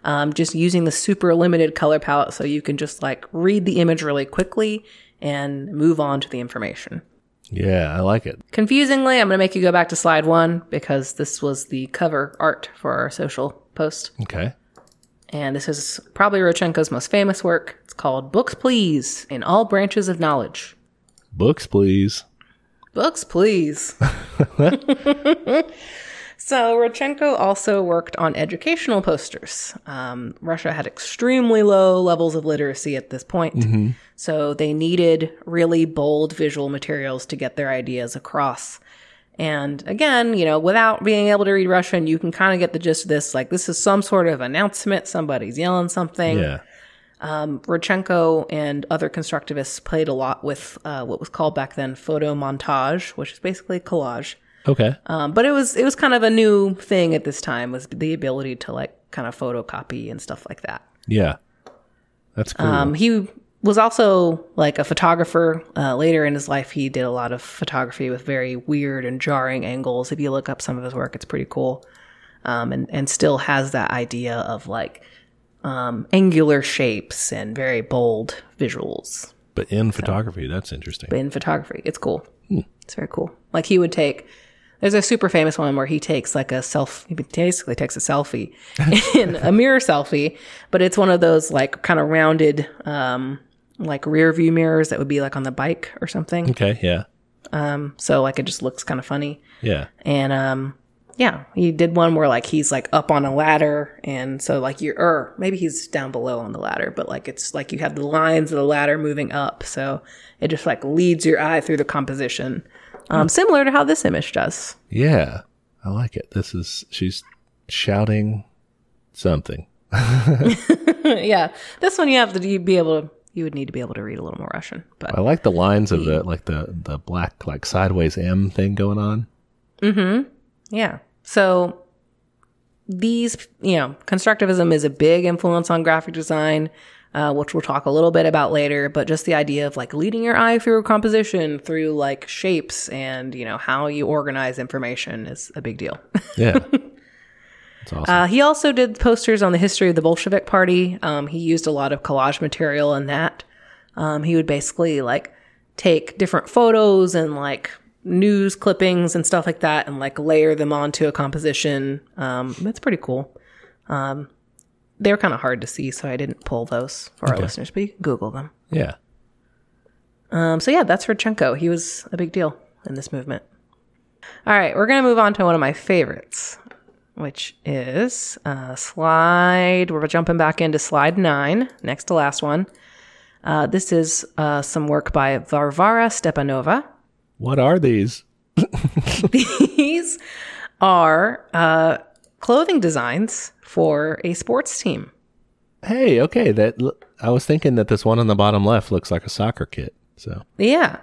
Um, just using the super limited color palette so you can just, like, read the image really quickly and move on to the information. Yeah, I like it. Confusingly, I'm going to make you go back to slide one because this was the cover art for our social post. Okay. And this is probably Rodchenko's most famous work. It's called Books Please in All Branches of Knowledge. Books, please. Books, please. so, Rodchenko also worked on educational posters. Um, Russia had extremely low levels of literacy at this point, so they needed really bold visual materials to get their ideas across. And again, you know, without being able to read Russian, you can kind of get the gist of this. Like, this is some sort of announcement. Somebody's yelling something. Yeah. Rodchenko and other constructivists played a lot with uh, what was called back then photo montage, which is basically collage. Okay. Um, but it was it was kind of a new thing at this time was the ability to like kind of photocopy and stuff like that. Yeah. That's cool. Um, he was also like a photographer. Uh, later in his life, he did a lot of photography with very weird and jarring angles. If you look up some of his work, it's pretty cool. Um, and and still has that idea of like um, angular shapes and very bold visuals. but in photography, that's interesting. But in photography, it's cool. It's very cool. Like he would take. There's a super famous one where he takes like a self. He basically takes a selfie, in a mirror selfie, but it's one of those like kind of rounded, um, like rear view mirrors that would be like on the bike or something. okay. Yeah. Um, So like it just looks kind of funny. Yeah. And um yeah, he did one where like he's like up on a ladder and so like you're or maybe he's down below on the ladder, but like it's like you have the lines of the ladder moving up. So it just like leads your eye through the composition. Um similar to how this image does. Yeah. I like it. This is, she's shouting something. yeah. This one you have to you'd be able to you would need to be able to read a little more Russian. But I like the lines of the, like the, the black, like sideways M thing going on. Mm-hmm. Yeah. So these, you know, constructivism is a big influence on graphic design, uh, which we'll talk a little bit about later. But just the idea of like leading your eye through a composition, through like shapes and, you know, how you organize information is a big deal. Yeah. Awesome. Uh, he also did posters on the history of the Bolshevik Party. Um, he used a lot of collage material in that. Um, he would basically like take different photos and like news clippings and stuff like that and like layer them onto a composition. Um, it's pretty cool. Um, they're kind of hard to see, so I didn't pull those for our listeners, but you can Google them. yeah. Um, so yeah, that's Rodchenko. He was a big deal in this movement. All right, we're gonna move on to one of my favorites, which is uh, slide. We're jumping back into slide nine, next to last one. Uh, this is uh, some work by Varvara Stepanova. What are these? These are uh, clothing designs for a sports team. Hey, okay. That I was thinking that this one on the bottom left looks like a soccer kit. So Yeah.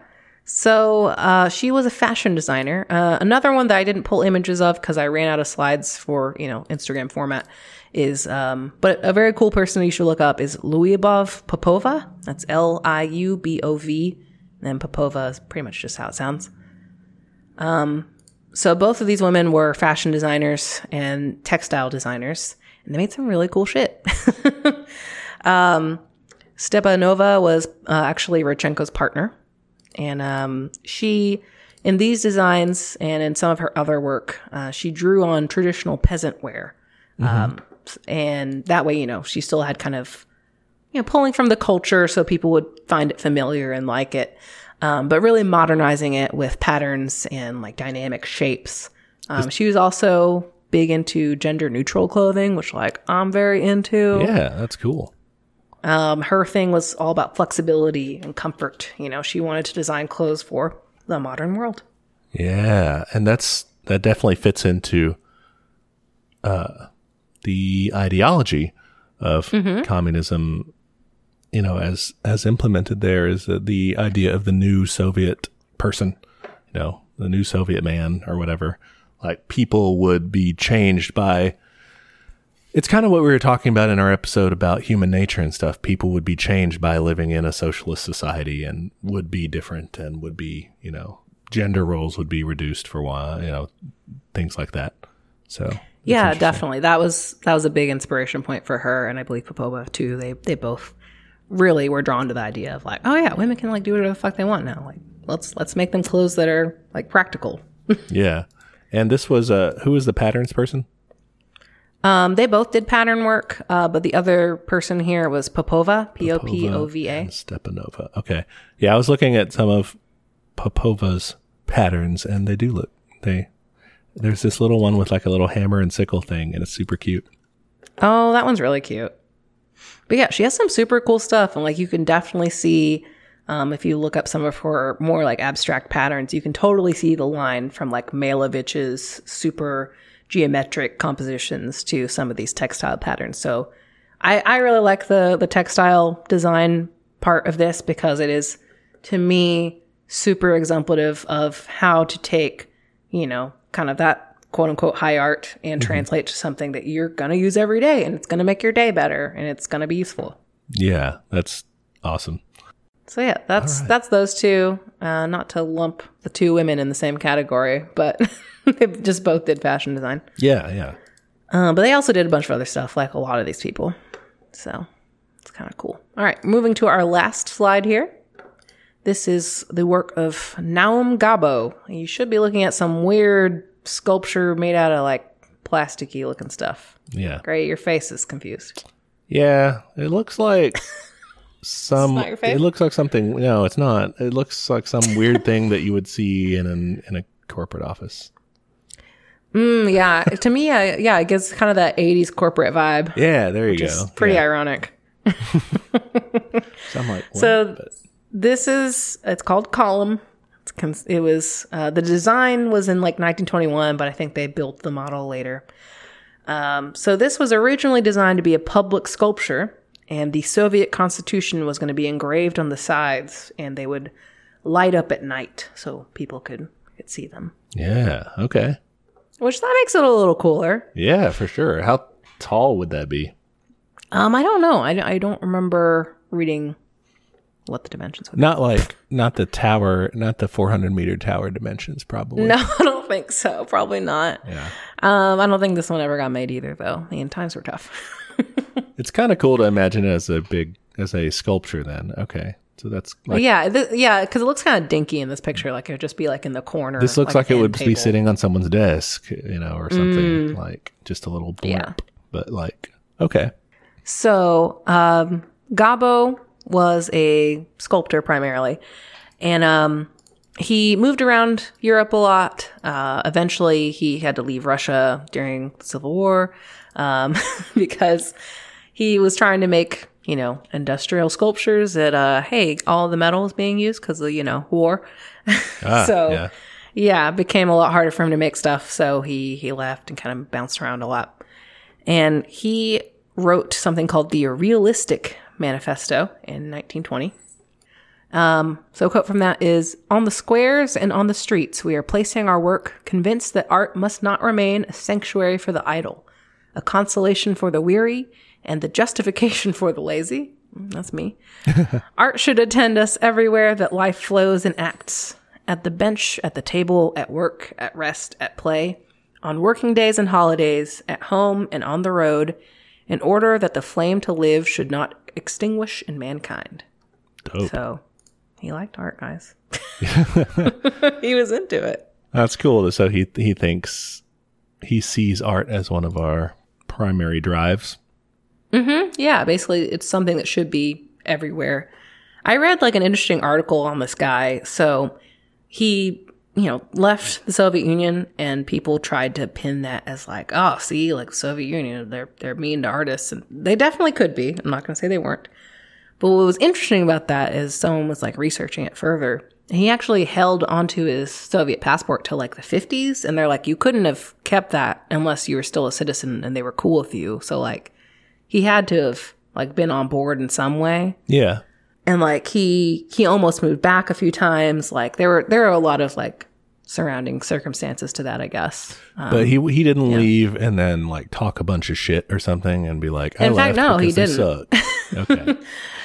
So uh, she was a fashion designer. Uh, another one that I didn't pull images of because I ran out of slides for you know Instagram format is, um, but a very cool person you should look up is Lyubov Popova. That's L I U B O V, and Popova is pretty much just how it sounds. Um, so both of these women were fashion designers and textile designers, and they made some really cool shit. Stepanova was uh, actually Rodchenko's partner. And um, she, in these designs and in some of her other work, uh, she drew on traditional peasant wear. Um, and that way, you know, she still had kind of, you know, pulling from the culture so people would find it familiar and like it, um, but really modernizing it with patterns and like dynamic shapes. Um, she was also big into gender neutral clothing, which like I'm very into. yeah, that's cool. Um, her thing was all about flexibility and comfort. You know, she wanted to design clothes for the modern world. Yeah, and that's that definitely fits into uh, the ideology of communism. You know, as as implemented there is the, the idea of the new Soviet person. You know, the new Soviet man or whatever. Like people would be changed by. It's kind of what we were talking about in our episode about human nature and stuff. People would be changed by living in a socialist society and would be different and would be, you know, gender roles would be reduced for a while, you know, things like that. So Yeah, definitely. That was that was a big inspiration point for her, and I believe Popova too. They they both really we were drawn to the idea of like, oh yeah, women can like do whatever the fuck they want now. Like let's let's make them clothes that are like practical. Yeah. And this was uh who was the patterns person? Um, they both did pattern work, uh, but the other person here was Popova, P O P O V A. Stepanova. Okay. Yeah, I was looking at some of Popova's patterns and they do look they there's this little one with like a little hammer and sickle thing and it's super cute. Oh, that one's really cute. But yeah, she has some super cool stuff, and like you can definitely see, um, if you look up some of her more like abstract patterns, you can totally see the line from like Malevich's super geometric compositions to some of these textile patterns. So I, I really like the the textile design part of this because it is to me super exemplative of how to take you know, kind of that quote unquote high art and translate to something that you're going to use every day and it's going to make your day better and it's going to be useful. Yeah, that's awesome. So yeah, that's that's those two. Uh, not to lump the two women in the same category, but they just both did fashion design. Yeah, yeah. Uh, but they also did a bunch of other stuff, like a lot of these people. So it's kind of cool. All right, moving to our last slide here. This is the work of Naum Gabo. You should be looking at some weird sculpture made out of like plasticky looking stuff. Yeah. Great, your face is confused. Yeah, it looks like some. not your face? It looks like something. No, it's not. It looks like some weird thing that you would see in an in a corporate office. Mm, yeah, to me, uh, yeah, it gives kind of that '80s corporate vibe. Yeah, there you It's go. pretty Yeah. ironic. So I'm like? So this is it's called Column. It was uh, the design was in like 1921, but I think they built the model later. Um, so this was originally designed to be a public sculpture, and the Soviet Constitution was going to be engraved on the sides, and they would light up at night so people could could see them. yeah, okay, Which that makes it a little cooler. yeah, for sure. How tall would that be? Um, I don't know. I, I don't remember reading what the dimensions would. be. Not like not the tower, not the 400 meter tower dimensions, probably. No, I don't think so. Probably not. Yeah, Um, I don't think this one ever got made either, though. I mean, times were tough. it's kind of cool to imagine it as a big as a sculpture. Then, okay, so that's like yeah, th- yeah, because it looks kind of dinky in this picture. Like it would just be like in the corner. this looks like, it would be table. Mm. sitting on someone's desk, you know, or something like just a little blimp. Yeah. But like, okay, So, um, Gabo was a sculptor primarily, and um, he moved around Europe a lot. Uh, eventually, he had to leave Russia during the Civil War um, because he was trying to make, you know, industrial sculptures that, uh, hey, all the metal is being used because of, you know, war. Ah, So- yeah. yeah, it became a lot harder for him to make stuff. So he he left and kind of bounced around a lot. And he wrote something called the Realistic Manifesto in 1920. Um, so a quote from that is On the squares and on the streets, we are placing our work, convinced that art must not remain a sanctuary for the idle, a consolation for the weary, and the justification for the lazy. Mm, That's me. art should attend us everywhere that life flows and acts. At the bench, at the table, at work, at rest, at play, on working days and holidays, at home and on the road, in order that the flame to live should not extinguish in mankind. Dope. So he liked art, guys. he was into it. That's cool. So he he thinks he sees art as one of our primary drives. Mm-hmm. Yeah, basically, it's something that should be everywhere. I read like an interesting article on this guy. So he, you know, left the Soviet Union, and people tried to pin that as like, oh, see, like Soviet Union, they're they're mean to artists, and they definitely could be. I'm not going to say they weren't. But what was interesting about that is someone was like researching it further. And he actually held onto his Soviet passport till like the 50s. And they're like, you couldn't have kept that unless you were still a citizen and they were cool with you. So, like, he had to have like been on board in some way. Yeah. And like, he, he almost moved back a few times. Like, there were, there are a lot of like surrounding circumstances to that, I guess. Um, But he he didn't leave and then like talk a bunch of shit or something and be like, I In fact, no, he didn't. Okay.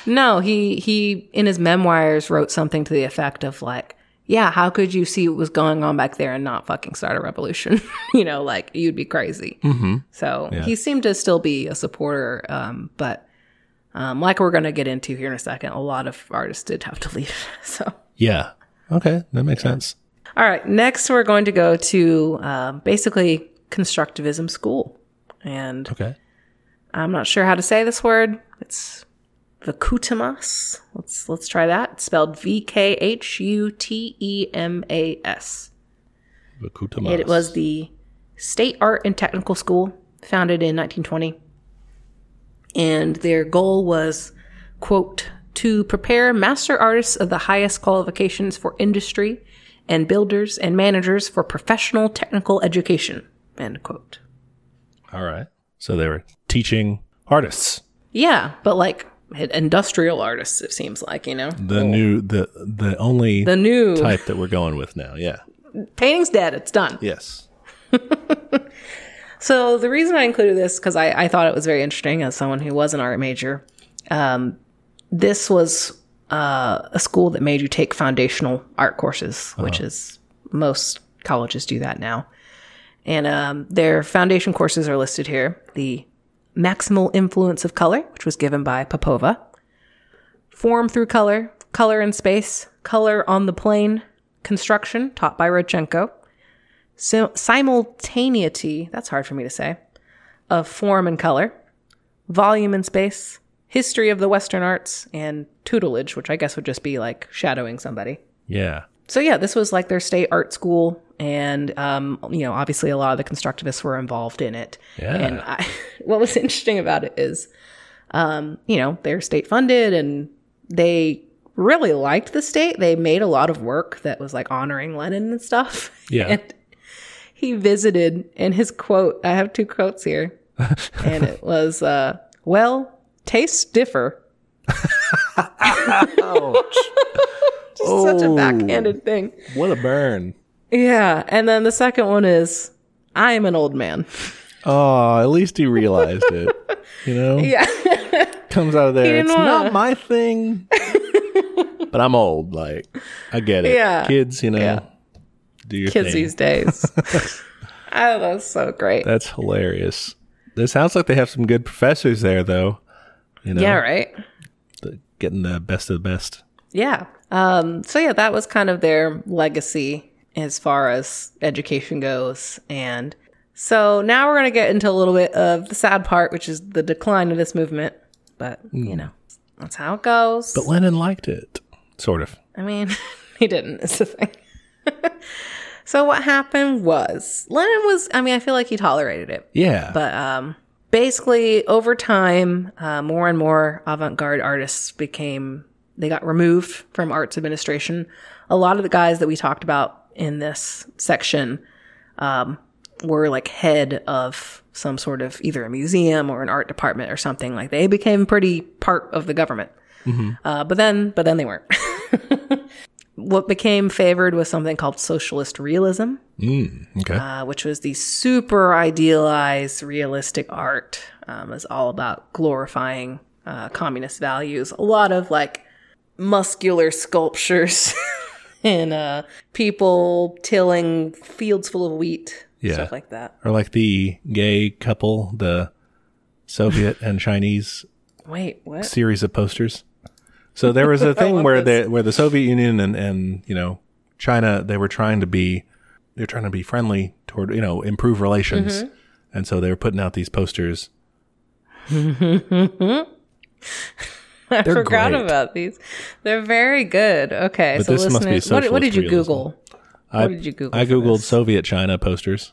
No, he he in his memoirs wrote something to the effect of like, yeah, how could you see what was going on back there and not fucking start a revolution? you know, like you'd be crazy. Mm-hmm. So he seemed to still be a supporter, um, but um, like we're gonna get into here in a second, a lot of artists did have to leave. so. yeah. Okay, that makes sense. All right, next we're going to go to um, basically constructivism school, and Okay. I'm not sure how to say this word. It's Vikutemas. Let's let's try that. It's spelled V K H U T E M A S. Vakutamas. It was the State Art and Technical School founded in 1920. And their goal was, quote, to prepare master artists of the highest qualifications for industry and builders and managers for professional technical education, end quote. All right. So they were teaching artists. Yeah, but like industrial artists, it seems like, you know? The oh. new the the only The new type that we're going with now. Yeah. Painting's dead. It's done. Yes. So the reason I included this because I, I thought it was very interesting as someone who was an art major. Um, this was uh, a school that made you take foundational art courses, which is most colleges do that now. And um, their foundation courses are listed here. The maximal influence of color, which was given by Popova. Form through color, color in space, color on the plane, construction, taught by Rodchenko simultaneity, that's hard for me to say, of form and color, volume and space, history of the Western arts, and tutelage, which I guess would just be like shadowing somebody. Yeah. So yeah, this was like their state art school, and um, you know, obviously a lot of the constructivists were involved in it. Yeah. And I, what was interesting about it is, um, you know, they're state funded, and they really liked the state. They made a lot of work that was like honoring Lenin and stuff. Yeah. and he visited, and his quote, I have two quotes here, and it was, uh, "Well, tastes differ." Just such a Oh. backhanded thing. What a burn. Yeah, and then the second one is, "I am an old man." Oh, at least he realized it. You know? Yeah. Comes out of there. It's wanna- not my thing. but I'm old. Like, I get it. Yeah. Kids, you know, Yeah. Do your Kids thing. these days. oh, that's so great. That's hilarious. It sounds like they have some good professors there, though. You know, yeah, right. the- getting the best of the best. Yeah. Um, so yeah, that was kind of their legacy as far as education goes. And so now we're going to get into a little bit of the sad part, which is the decline of this movement. But, you know, that's how it goes. But Lenin liked it, sort of. I mean, he didn't, is the thing. so what happened was Lenin was, I mean, I feel like he tolerated it. Yeah. But um, basically, over time, uh, more and more avant garde artists became, they got removed from arts administration. A lot of the guys that we talked about in this section um, were like head of some sort of either a museum or an art department or something. Like they became pretty part of the government. Uh, but then, but then they weren't. what became favored was something called socialist realism Mm, okay. uh, which was the super idealized realistic art. Um, is all about glorifying uh, communist values. A lot of like muscular sculptures and uh, people tilling fields full of wheat, Yeah. stuff like that. or like the gay couple, the Soviet and Chinese Wait, what? series of posters. So there was a thing where this. the where the Soviet Union and and you know China they were trying to be they're trying to be friendly toward you know improve relations, Mm-hmm. and so they were putting out these posters. I They're forgot great. about these. They're very good. Okay, But so this must be listeners, what, what did you realism. Google? I, did you Google I googled this? Soviet China posters.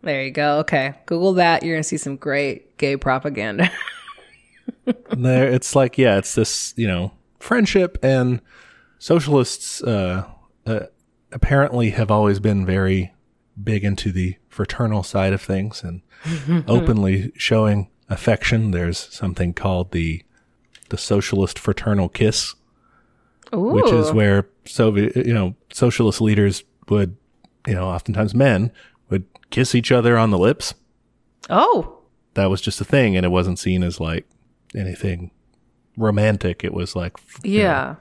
There you go. Okay, Google that. You're gonna see some great gay propaganda. There, it's like yeah, it's this you know friendship and socialists uh, uh, apparently have always been very big into the fraternal side of things and openly showing affection. There's something called the the socialist fraternal kiss, Ooh. which is where Soviet you know socialist leaders would you know oftentimes men would kiss each other on the lips. oh, That was just a thing, and it wasn't seen as like anything romantic. It was like you know,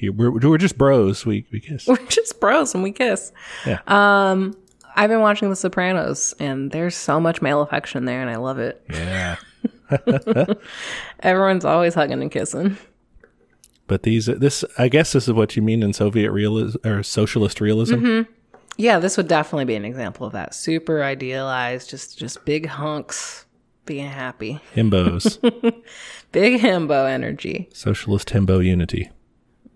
yeah. we're, we're just bros. We we kiss. We're just bros and we kiss. Yeah. Um, I've been watching The Sopranos, and there's so much male affection there, and I love it. Yeah. Everyone's always hugging and kissing. But these this I guess this is what you mean in Soviet realism or socialist realism. Mm-hmm. Yeah, this would definitely be an example of that. Super idealized, just just big hunks being happy, Himbos, big himbo energy. socialist himbo unity.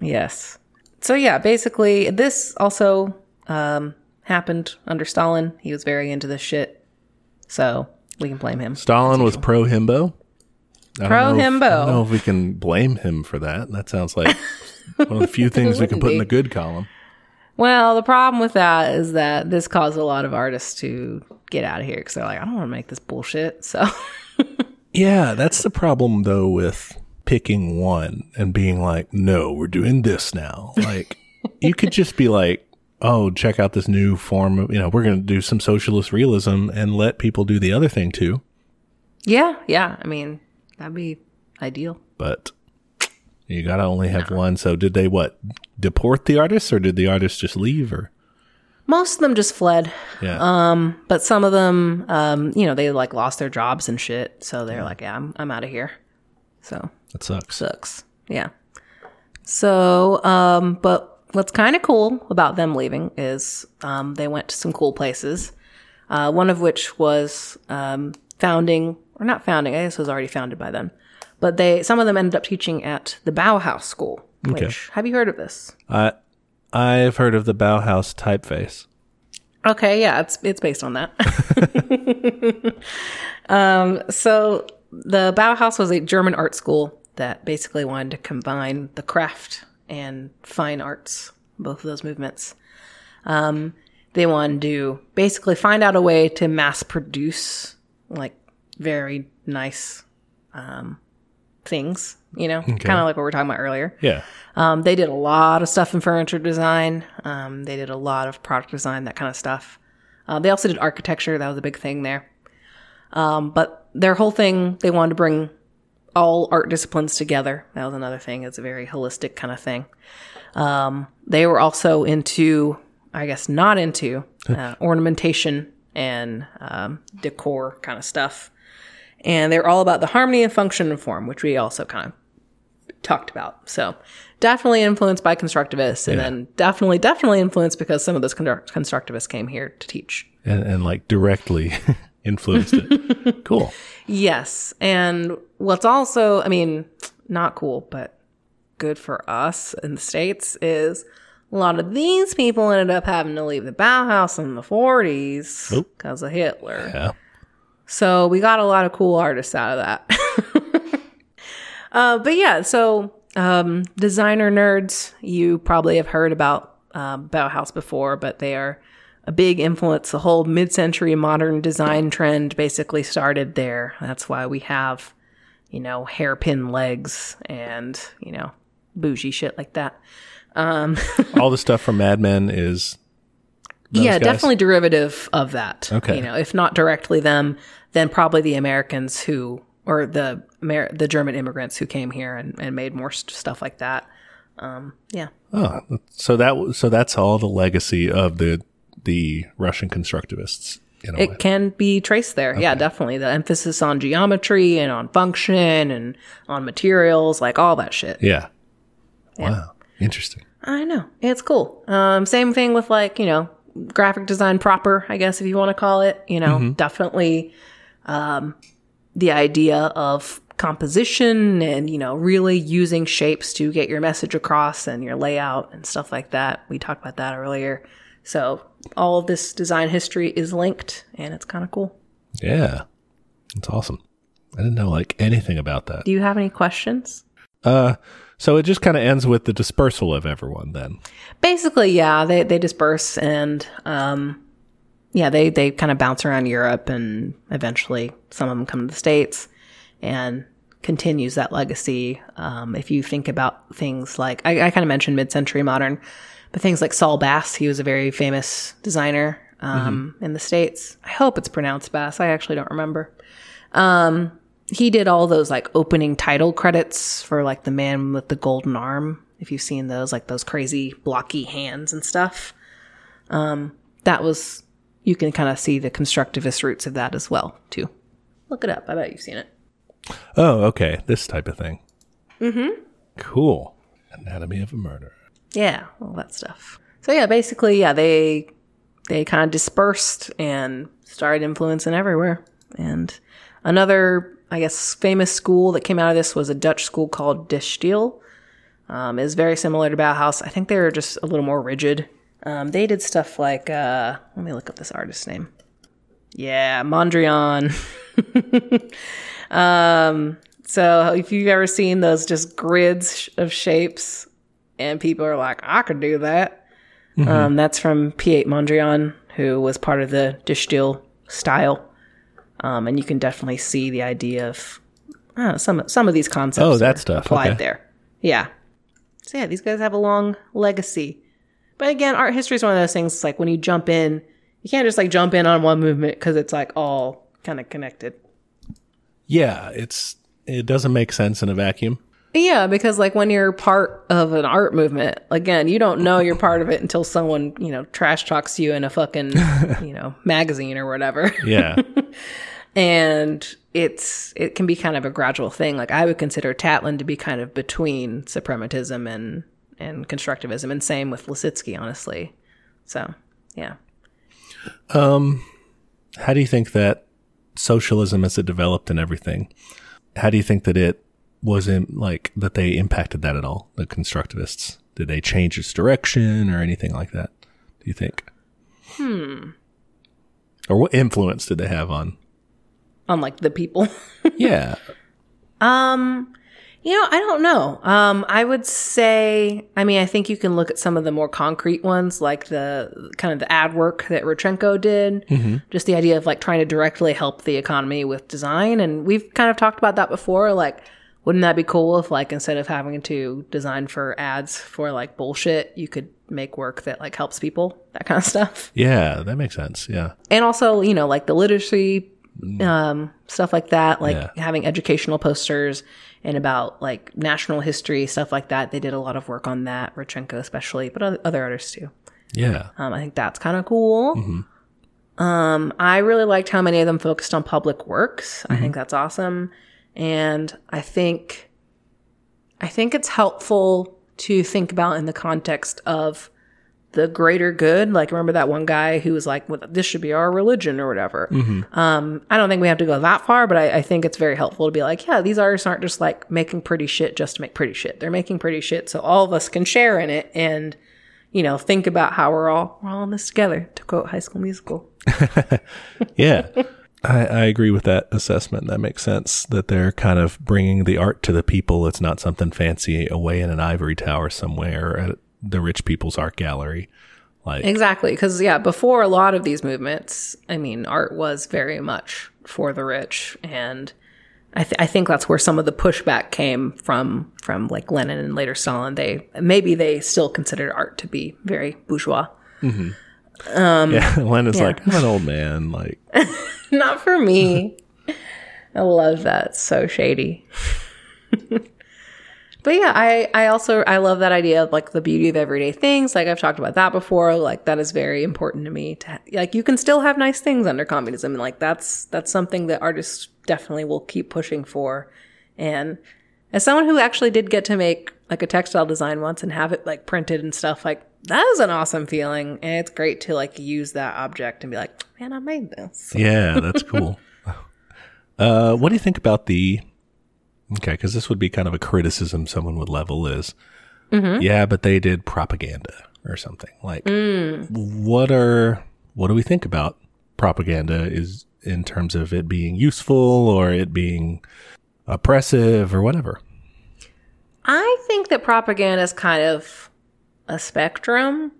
Yes. So yeah, basically, this also um, happened under Stalin. He was very into this shit, so we can blame him. Stalin was pro himbo. Pro himbo. I don't know if we can blame him for that. That sounds like one of the few things we can put in the good column. Well, the problem with that is that this caused a lot of artists to get out of here because they're like, I don't want to make this bullshit. So, Yeah, that's the problem though with picking one and being like, no, we're doing this now. Like, you could just be like, oh, check out this new form of, you know, we're going to do some socialist realism and let people do the other thing too. Yeah, yeah. I mean, that'd be ideal. But you got to only have one. So did they what? Deport the artists or did the artists just leave or? Most of them just fled. Yeah. Um, but some of them, um, you know, they like lost their jobs and shit. So they're like, yeah, I'm, I'm out of here. So that sucks. sucks. Yeah. So, um, but what's kind of cool about them leaving is um, they went to some cool places. Uh, one of which was um, founding, or not founding. I guess it was already founded by them, But they, some of them ended up teaching at the Bauhaus School. Which Okay. have you heard of this? I, I've heard of the Bauhaus typeface. Okay, yeah, it's it's based on that. um, so the Bauhaus was a German art school that basically wanted to combine the craft and fine arts, both of those movements. Um, they wanted to basically find out a way to mass produce like very nice um, things, you know, kind of like what we were talking about earlier. Yeah. Um, they did a lot of stuff in furniture design. Um, they did a lot of product design, that kind of stuff. Uh, they also did architecture. That was a big thing there. Um, but their whole thing, they wanted to bring all art disciplines together. That was another thing. It's a very holistic kind of thing. Um, they were also into, I guess, not into uh, ornamentation and um, decor kind of stuff. And they're all about the harmony and function and form, which we also kind of talked about. So definitely influenced by constructivists and Yeah. then definitely, definitely influenced because some of those construct- constructivists came here to teach. And, and like directly influenced it. cool. Yes. And what's also, I mean, not cool, but good for us in the States is a lot of these people ended up having to leave the Bauhaus in the 40s Oh. because of Hitler. Yeah. So we got a lot of cool artists out of that. uh, but yeah, so um, designer nerds, you probably have heard about um, Bauhaus before, but they are a big influence. The whole mid century modern design trend basically started there. That's why we have, you know, hairpin legs and, you know, bougie shit like that. All the stuff from Mad Men is. Yeah, guys? definitely derivative of that. Okay. You know, if not directly them, then probably the Americans who, or the Amer- the German immigrants who came here and, and made more st- stuff like that. Um, yeah. Oh, so that so that's all the legacy of the the Russian constructivists in a way. It can be traced there. Yeah, definitely. The emphasis on geometry and on function and on materials, like all that shit. Yeah. Wow. Interesting. I know. It's cool. Um, same thing with like, you know, graphic design proper, I guess, if you want to call it. You know, definitely um, the idea of composition and, you know, really using shapes to get your message across and your layout and stuff like that. We talked about that earlier. So all of this design history is linked and it's kind of cool. Yeah. That's awesome. I didn't know like anything about that. Do you have any questions? Uh so it just kind of ends with the dispersal of everyone then. Basically, yeah, they they disperse and um, yeah, they they kind of bounce around Europe and eventually some of them come to the states and continues that legacy. Um, if you think about things like I, I kind of mentioned mid-century modern, but things like Saul Bass, he was a very famous designer um, in the states. I hope it's pronounced Bass. I actually don't remember. Um, he did all those like opening title credits for like the man with the golden arm. If you've seen those, like those crazy blocky hands and stuff. Um, that was you can kind of see the constructivist roots of that as well too. Look it up. I bet you've seen it. Oh, okay. This type of thing. Mm-hmm. Cool. Anatomy of a murder. Yeah, all that stuff. So yeah, basically, yeah, they they kind of dispersed and started influencing everywhere. And another, I guess, famous school that came out of this was a Dutch school called De Stijl. Um, is very similar to Bauhaus. I think they were just a little more rigid. Um, they did stuff like, uh, let me look up this artist's name. Yeah, Mondrian. um, so if you've ever seen those just grids of shapes, and people are like, I could do that. Um, that's from Piet Mondrian, who was part of the De Stijl style. Um, and you can definitely see the idea of uh, some some of these concepts. Oh, that stuff. applied Okay. there. Yeah. So yeah, these guys have a long legacy. But again, art history is one of those things. Like when you jump in, you can't just like jump in on one movement because it's like all kind of connected. Yeah, it's it doesn't make sense in a vacuum. Yeah, because like when you're part of an art movement, again, you don't know you're part of it until someone, you know, trash talks you in a fucking, you know, magazine or whatever. Yeah. and it's it can be kind of a gradual thing. Like I would consider Tatlin to be kind of between suprematism and and constructivism, and same with Lissitzky, honestly. So yeah. Um, how do you think that socialism, as it developed and everything, how do you think that it wasn't like that they impacted that at all? The constructivists did they change its direction or anything like that? Do you think? Hmm. Or what influence did they have on? On like the people. Yeah. Um, you know, I don't know. Um, I would say, I mean, I think you can look at some of the more concrete ones, like the kind of the ad work that Rodchenko did. Just the idea of like trying to directly help the economy with design. And we've kind of talked about that before. Like, wouldn't that be cool if like instead of having to design for ads for like bullshit, you could make work that like helps people, that kind of stuff. Yeah, that makes sense. Yeah. And also, you know, like the literacy um, stuff like that, like Yeah. having educational posters and about like national history, stuff like that. They did a lot of work on that, Rodchenko especially, but other artists too. Yeah. Um, I think that's kind of cool. Um, I really liked how many of them focused on public works. I think that's awesome. And I think, I think it's helpful to think about in the context of the greater good. Like, remember that one guy who was like, well, this should be our religion or whatever. Um, I don't think we have to go that far, but I, I think it's very helpful to be like, yeah, these artists aren't just like making pretty shit just to make pretty shit. They're making pretty shit so all of us can share in it and, you know, think about how we're all we're all in this together. To quote High School Musical. Yeah. I, I agree with that assessment. That makes sense that they're kind of bringing the art to the people. It's not something fancy away in an ivory tower somewhere at the rich people's art gallery. Like, Exactly, because yeah, before a lot of these movements, I mean, art was very much for the rich, and I, th- I think that's where some of the pushback came from, from like Lenin and later Stalin. They maybe they still considered art to be very bourgeois. Mm-hmm. Um, yeah, Lenin's yeah. like, I'm an old man. Like, Not for me. I love that. It's so shady. but yeah, I, I also I love that idea of like the beauty of everyday things. Like I've talked about that before. Like that is very important to me. To like you can still have nice things under communism, and like that's that's something that artists definitely will keep pushing for. And as someone who actually did get to make like a textile design once and have it like printed and stuff, like that is an awesome feeling, and it's great to like use that object and be like, man, I made this. yeah, that's cool. uh, what do you think about the? Okay, because this would be kind of a criticism someone would level is, mm-hmm. yeah, but they did propaganda or something. Like, mm. what are what do we think about propaganda? Is in terms of it being useful or it being oppressive or whatever? I think that propaganda is kind of a spectrum.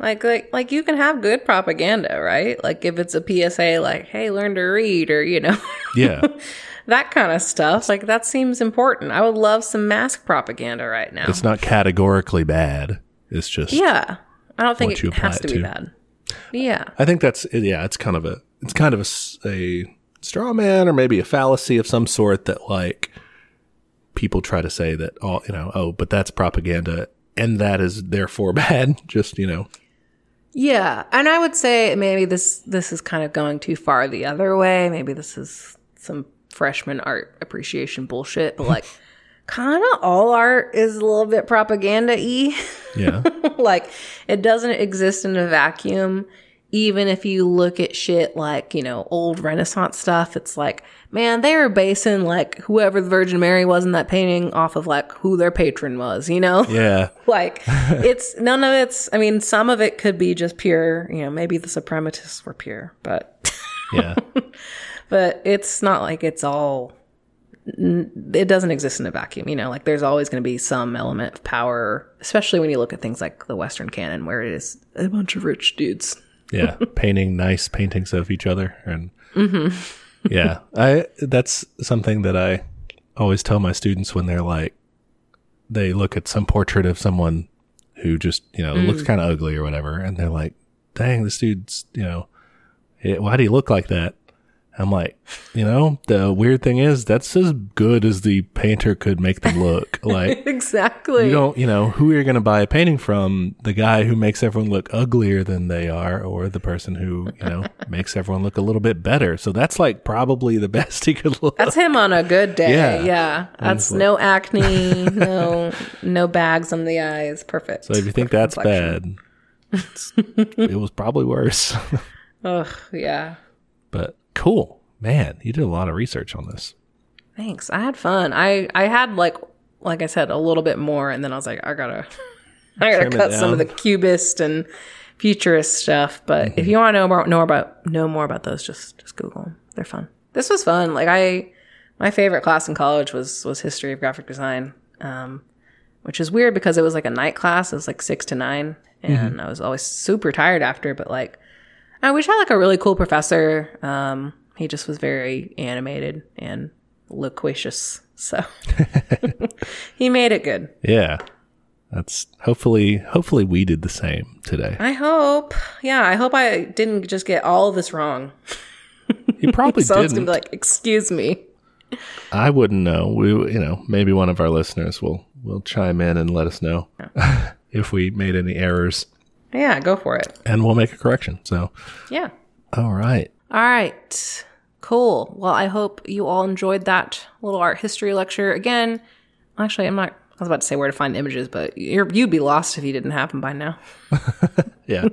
Like, like, like you can have good propaganda, right? Like if it's a PSA, like, "Hey, learn to read," or you know, Yeah, that kind of stuff. Like that seems important. I would love some mask propaganda right now. it's not categorically bad. It's just yeah, I don't think it has to it be to. bad. Yeah, I think that's yeah. It's kind of a it's kind of a straw man or maybe a fallacy of some sort that like people try to say that all you know oh but that's propaganda and that is therefore bad. Just you know Yeah, and I would say maybe this this is kind of going too far the other way. Maybe this is some freshman art appreciation bullshit, but like kind of all art is a little bit propaganda-y. yeah like it doesn't exist in a vacuum. Even if you look at shit like, you know, old Renaissance stuff, it's like, man, they were basing like whoever the Virgin Mary was in that painting off of like who their patron was, you know? yeah like it's none of it's i mean some of it could be just pure you know maybe the suprematists were pure but yeah but it's not like it's all it doesn't exist in a vacuum you know like there's always going to be some element of power especially when you look at things like the western canon where it is a bunch of rich dudes. Yeah painting nice paintings of each other and mm-hmm. yeah i that's something that i always tell my students when they're like they look at some portrait of someone who just you know looks mm. kind of ugly or whatever, and they're like, "Dang, this dude's you know, why do he look like that?" I'm like, you know, the weird thing is that's as good as the painter could make them look. Like exactly. you don't, you know, who you're going to buy a painting from? The guy who makes everyone look uglier than they are, or the person who you know makes everyone look a little bit better. So that's like probably the best he could look. That's him on a good day. Yeah. Yeah. That's no acne, no no bags on the eyes. Perfect. So if you think that's bad, it was probably worse. Ugh, yeah. but cool, man, you did a lot of research on this. Thanks. I had fun. I I had like like I said a little bit more, and then I was like, I gotta I gotta Trim cut some of the cubist and futurist stuff. But if you want to know more know about know more about those, just just Google them. They're fun. This was fun. Like I my favorite class in college was was history of graphic design. Um, which is weird because it was like a night class. It was like six to nine, and I was always super tired after. But like, I wish I had like a really cool professor. Um, he just was very animated and loquacious, so he made it good. Yeah, that's hopefully hopefully we did the same today. I hope, yeah, I hope I didn't just get all of this wrong. You probably Someone's didn't. gonna be like, "Excuse me." I wouldn't know. We, you know, maybe one of our listeners will will chime in and let us know if we made any errors, Yeah, go for it. and we'll make a correction. So, Yeah. all right, All right. Cool. Well, I hope you all enjoyed that little art history lecture. Again, actually, I'm not, I was about to say where to find the images, but you're, you'd be lost if you didn't have them by now. yeah,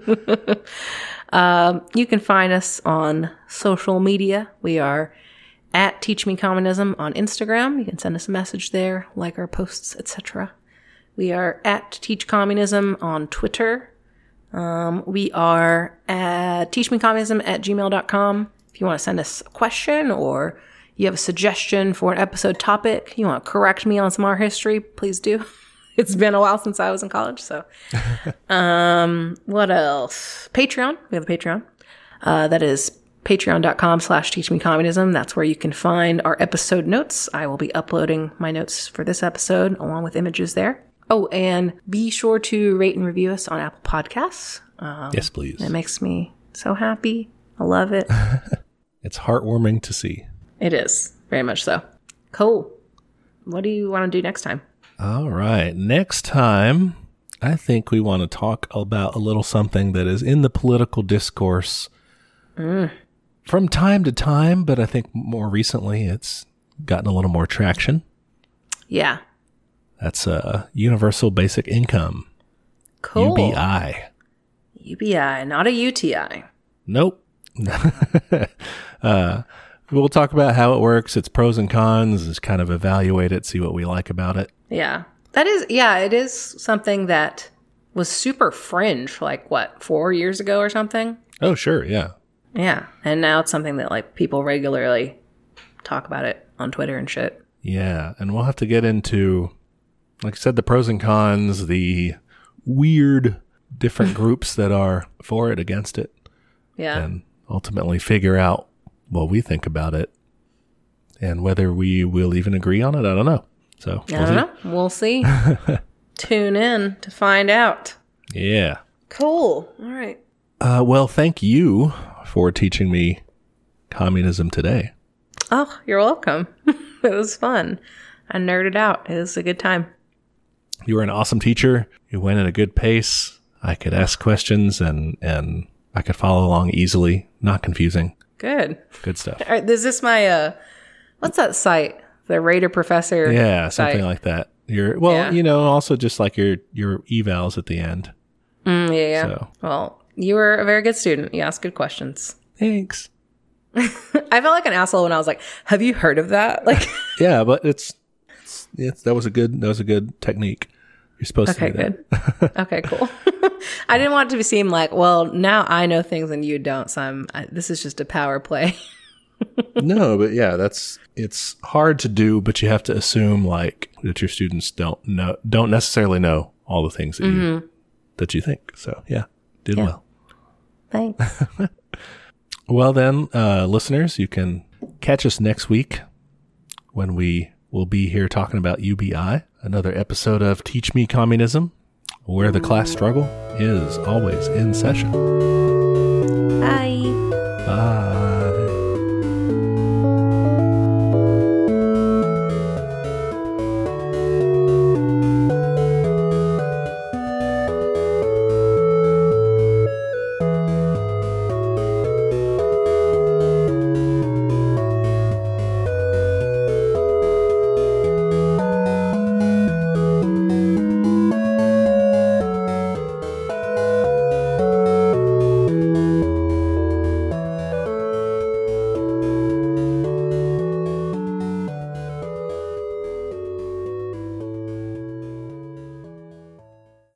um, You can find us on social media. We are at Teach Me Communism on Instagram. You can send us a message there, like our posts, etc. We are at Teach Communism on Twitter. Um, we are at teachmecommunism at gmail.com. If you want to send us a question or you have a suggestion for an episode topic, you want to correct me on some art history, please do. It's been a while since I was in college, so what else? Patreon. We have a Patreon. Uh, that is patreon.com slash teach me communism. That's where you can find our episode notes. I will be uploading my notes for this episode along with images there. Oh, and be sure to rate and review us on Apple Podcasts. Um, yes, please. It makes me so happy. I love it. It's heartwarming to see. it is very much so. Cool. What do you want to do next time? All right. Next time, I think we want to talk about a little something that is in the political discourse mm. from time to time, but I think more recently it's gotten a little more traction. Yeah. That's uh, universal basic income, Cool. UBI. UBI, not a UTI. Nope. uh, we'll talk about how it works, its pros and cons, just kind of evaluate it, see what we like about it. Yeah. That is, yeah, it is something that was super fringe, like what, four years ago or something? Oh, sure. Yeah. Yeah. And now it's something that like people regularly talk about it on Twitter and shit. Yeah, and we'll have to get into, like I said, the pros and cons, the weird different groups that are for it, against it, Yeah. and ultimately figure out what we think about it and whether we will even agree on it. I don't know. So, we'll don't know. We'll see. Tune in to find out. yeah. Cool. All right. Uh, well, thank you for teaching me communism today. Oh, you're welcome. it was fun. I nerded out. It was a good time. You were an awesome teacher. You went at a good pace. I could ask questions and, and I could follow along easily. Not confusing. Good. Good stuff. All right, is this my uh what's that site? The Raider Professor. Yeah, something site. like that. Your well, Yeah. you know, also just like your your evals at the end. Mm, yeah, yeah. So Well, you were a very good student. You asked good questions. thanks. I felt like an asshole when I was like, "Have you heard of that?" Like, Yeah, but it's, it's, it's that was a good that was a good technique. You're supposed okay, to do that. Okay, good. okay, cool. I didn't want it to seem like, well, now I know things and you don't, so I'm. I, this is just a power play. no, but yeah, that's it's hard to do, but you have to assume like that your students don't know don't necessarily know all the things that you that you think. So yeah, did well. Thanks. Well, then, uh, listeners, you can catch us next week when we We'll be here talking about UBI, another episode of Teach Me Communism, where the class struggle is always in session. Bye. Bye.